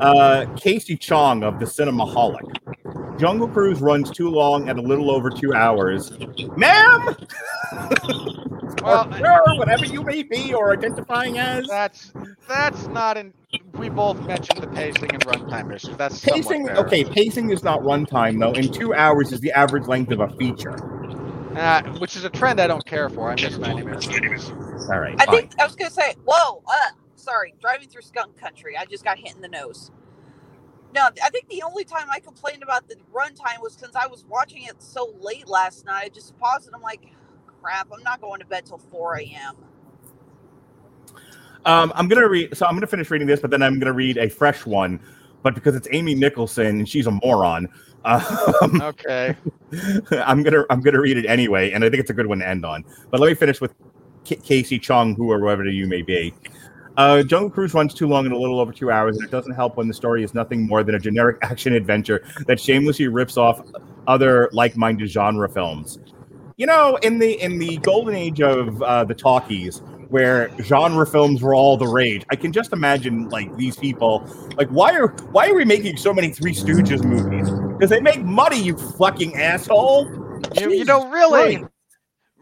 Uh, Casey Chong of the Cinemaholic. Jungle Cruise runs too long at a little over two hours. Ma'am! Well, or sir, whatever you may be or identifying as. That's that's not in. We both mentioned the pacing and runtime issues. That's somewhat Pacing, okay, pacing is not runtime, though, and two hours is the average length of a feature. Uh, which is a trend I don't care for. I miss 90 minutes. All right, I fine. think I was gonna say, whoa, uh, sorry, driving through skunk country, I just got hit in the nose. No, I think the only time I complained about the runtime was since I was watching it so late last night. I just paused and I'm like, crap, I'm not going to bed till 4 a.m. Um, I'm gonna read. So I'm gonna finish reading this, but then I'm gonna read a fresh one. But because it's Amy Nicholson and she's a moron, um, Okay. I'm gonna I'm gonna read it anyway, and I think it's a good one to end on. But let me finish with K- Casey Chung, who or whoever you may be. Uh, Jungle Cruise runs too long and a little over two hours, and it doesn't help when the story is nothing more than a generic action adventure that shamelessly rips off other like-minded genre films. You know, in the in the golden age of uh, the talkies, where genre films were all the rage, I can just imagine like these people, like why are why are we making so many Three Stooges movies? Because they make money, you fucking asshole. You, you know, really.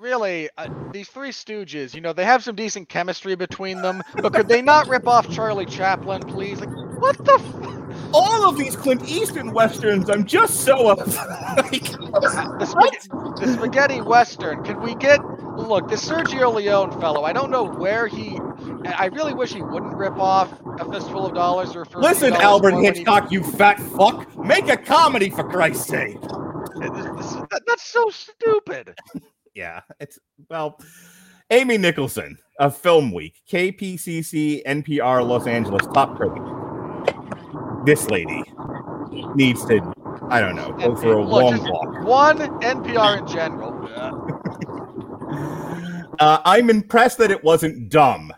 Really, uh, these three Stooges, you know, they have some decent chemistry between them, but could they not rip off Charlie Chaplin, please? Like, what the? F- all of these Clint Eastwood westerns, I'm just so up. like, the, spag- the spaghetti western. Can we get look this Sergio Leone fellow? I don't know where he. I really wish he wouldn't rip off a fistful of dollars or for Listen, $50 Albert when he- Hitchcock, you fat fuck, make a comedy for Christ's sake. This- this- that- that's so stupid. Yeah, it's well, Amy Nicholson of Film Week, KPCC, NPR, Los Angeles top critic. This lady, needs to, I don't know, go for a long walk. One NPR in general. Uh, I'm impressed that it wasn't dumb.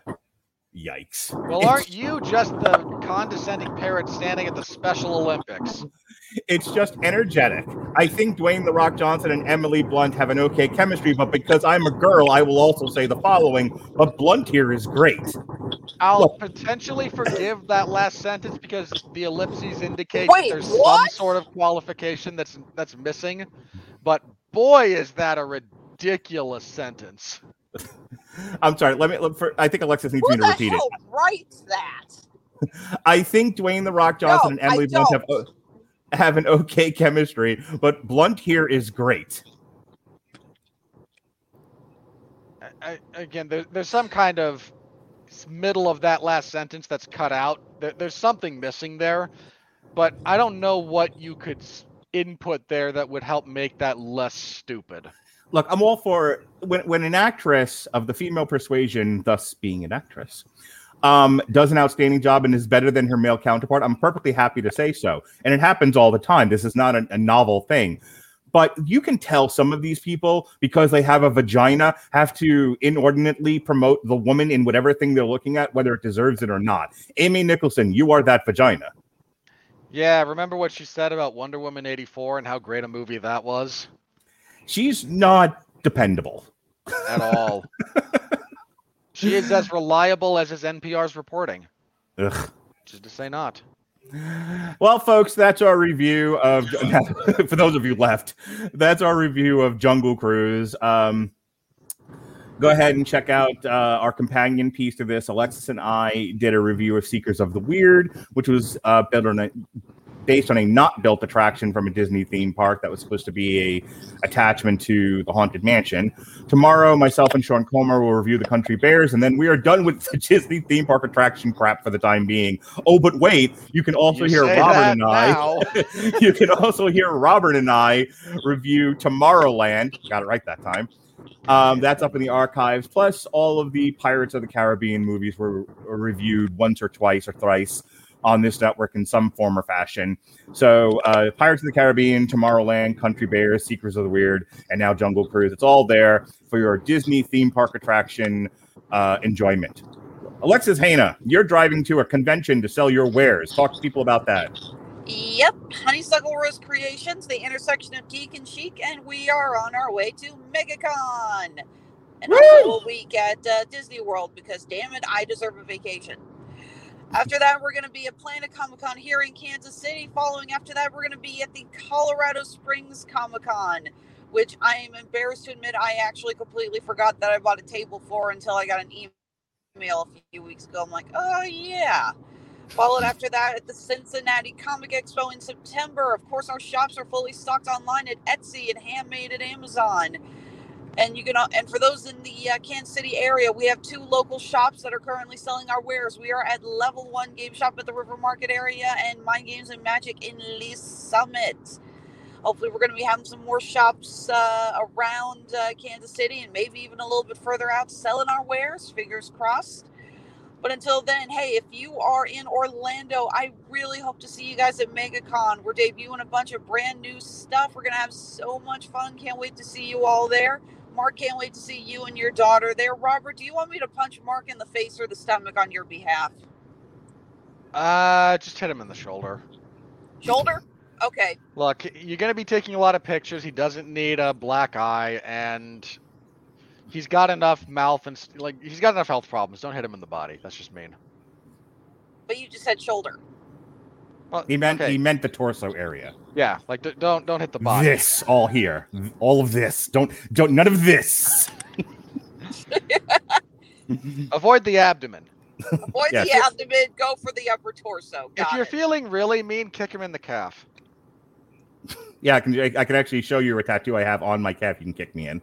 Yikes. Well, aren't you just the condescending parrot standing at the Special Olympics? It's just energetic. I think Dwayne the Rock Johnson and Emily Blunt have an okay chemistry, but because I'm a girl, I will also say the following. But Blunt here is great. I'll potentially forgive that last sentence because the ellipses indicate Wait, that there's what? some sort of qualification that's that's missing. But boy, is that a ridiculous sentence. I'm sorry. Let me. Let, for, I think Alexis needs Who me to the repeat it. hell writes that? I think Dwayne the Rock Johnson No, and Emily I Blunt have don't. Have an okay chemistry, but Blunt here is great. I, again, there, there's some kind of middle of that last sentence that's cut out. There, there's something missing there, but I don't know what you could input there that would help make that less stupid. Look, I'm all for when when an actress of the female persuasion, thus being an actress, um, does an outstanding job and is better than her male counterpart. I'm perfectly happy to say so, and it happens all the time. This is not a, a novel thing. But you can tell some of these people because they have a vagina have to inordinately promote the woman in whatever thing they're looking at, whether it deserves it or not. Amy Nicholson, you are that vagina. Yeah, remember what she said about Wonder Woman 84 and how great a movie that was? She's not dependable. At all. she is as reliable as his NPR's reporting, Ugh. which is to say not. Well, folks, that's our review of. for those of you left, that's our review of Jungle Cruise. Um, go ahead and check out uh, our companion piece to this. Alexis and I did a review of Seekers of the Weird, which was uh, on a, based on a not built attraction from a Disney theme park that was supposed to be a attachment to the Haunted Mansion. Tomorrow, myself and Sean Comer will review the Country Bears, and then we are done with the Disney theme park attraction crap for the time being. Oh, but wait, you can also You hear Robert and I. you can also hear Robert and I review Tomorrowland. Got it right that time. Um, that's up in the archives. Plus, all of the Pirates of the Caribbean movies were, were reviewed once or twice or thrice on this network in some form or fashion. So, uh, Pirates of the Caribbean, Tomorrowland, Country Bears, Seekers of the Weird, and now Jungle Cruise. It's all there for your Disney theme park attraction uh, enjoyment. Alexis Hejna, you're driving to a convention to sell your wares. Talk to people about that. Yep, Honeysuckle Rose Creations, the intersection of geek and chic, and we are on our way to MegaCon. And also a week at uh, Disney World because, damn it, I deserve a vacation. After that, we're going to be at Planet Comic Con here in Kansas City. Following after that, we're going to be at the Colorado Springs Comic Con, which I am embarrassed to admit I actually completely forgot that I bought a table for until I got an email a few weeks ago. I'm like, oh, yeah. Followed after that at the Cincinnati Comic Expo in September. Of course, our shops are fully stocked online at Etsy and handmade at Amazon. And you can, uh, and for those in the uh, Kansas City area, we have two local shops that are currently selling our wares. We are at Level One Game Shop at the River Market area, and Mind Games and Magic in Lee Summit. Hopefully, we're going to be having some more shops uh, around uh, Kansas City and maybe even a little bit further out selling our wares. Fingers crossed. But until then, hey, if you are in Orlando, I really hope to see you guys at MegaCon. We're debuting a bunch of brand new stuff. We're going to have so much fun. Can't wait to see you all there. Mark, can't wait to see you and your daughter there. Robert, do you want me to punch Mark in the face or the stomach on your behalf? Uh, just hit him in the shoulder. Shoulder? Okay. Look, you're going to be taking a lot of pictures. He doesn't need a black eye, and he's got enough mouth and like he's got enough health problems. Don't hit him in the body. That's just mean. But you just said shoulder. Well, He meant okay. he meant the torso area. Yeah, like d- don't don't hit the body. This all here, all of this. Don't don't none of this. Avoid the abdomen. Avoid Yes. the abdomen, go for the upper torso. If you're it. feeling really mean, kick him in the calf. Yeah, I can I, I can actually show you a tattoo I have on my calf. You can kick me in.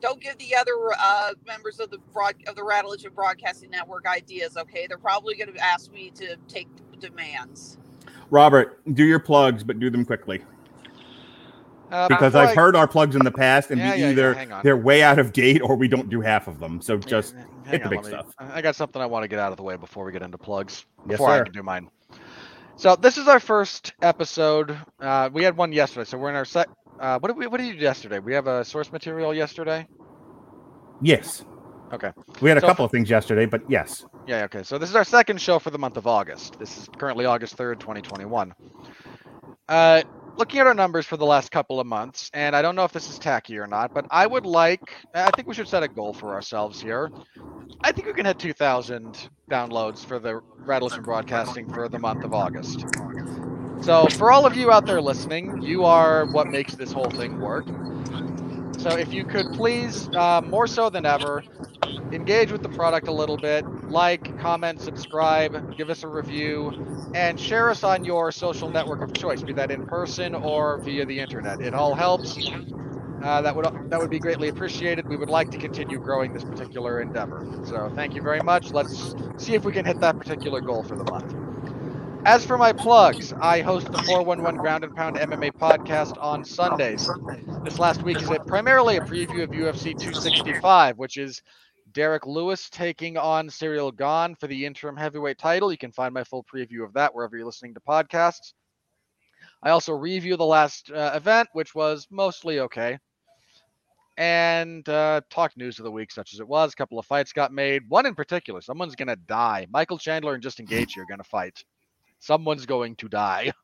Don't give the other uh, members of the broad of the Rattledge and Broadcasting Network ideas, okay? They're probably going to ask me to take demands. Robert, do your plugs, but do them quickly. Uh, Because I've heard our plugs in the past, and Yeah, we yeah, yeah, either hang on. they're way out of date or we don't do half of them. So just Hang hit the big me- stuff. I got something I want to get out of the way before we get into plugs. Yes, Before I sir. can do mine. So this is our first episode. Uh, we had one yesterday, so we're in our sec. Uh, what did we? What did you do yesterday? We have a source material yesterday. Yes. Okay. We had a So- couple of things yesterday, but yes. Yeah. Okay. So this is our second show for the month of August. This is currently August third, twenty twenty one. Uh, looking at our numbers for the last couple of months, and I don't know if this is tacky or not, but I would like. I think we should set a goal for ourselves here. I think we can hit 2,000 downloads for the Radisson Broadcasting for the month of August. So, for all of you out there listening, you are what makes this whole thing work. So, if you could please, uh, more so than ever, engage with the product a little bit, like, comment, subscribe, give us a review, and share us on your social network of choice, be that in person or via the internet. It all helps. Uh, that would that would be greatly appreciated. We would like to continue growing this particular endeavor. So thank you very much. Let's see if we can hit that particular goal for the month. As for my plugs, I host the 411 Ground and Pound MMA podcast on Sundays. This last week is a, primarily a preview of UFC 265, which is Derrick Lewis taking on Ciryl Gane for the interim heavyweight title. You can find my full preview of that wherever you're listening to podcasts. I also review the last uh, event, which was mostly okay and uh, talk news of the week, such as it was. A couple of fights got made. One in particular, someone's going to die. Michael Chandler and Justin Gaethje are going to fight. Someone's going to die.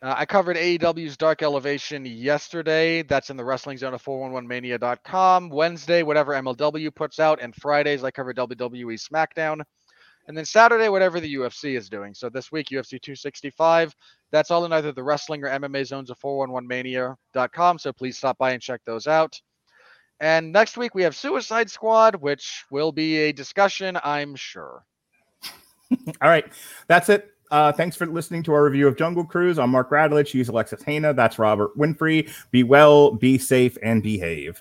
Uh, I covered AEW's Dark Elevation yesterday. That's in the Wrestling Zone of 411mania.com. Wednesday, whatever MLW puts out. And Fridays, I cover WWE SmackDown. And then Saturday, whatever the UFC is doing. So this week, UFC 265. That's all in either the wrestling or MMA zones of 411mania.com. So please stop by and check those out. And next week, we have Suicide Squad, which will be a discussion, I'm sure. All right. That's it. Uh, thanks for listening to our review of Jungle Cruise. I'm Mark Radulich. He's Alexis Hejna. That's Robert Winfree. Be well, be safe, and behave.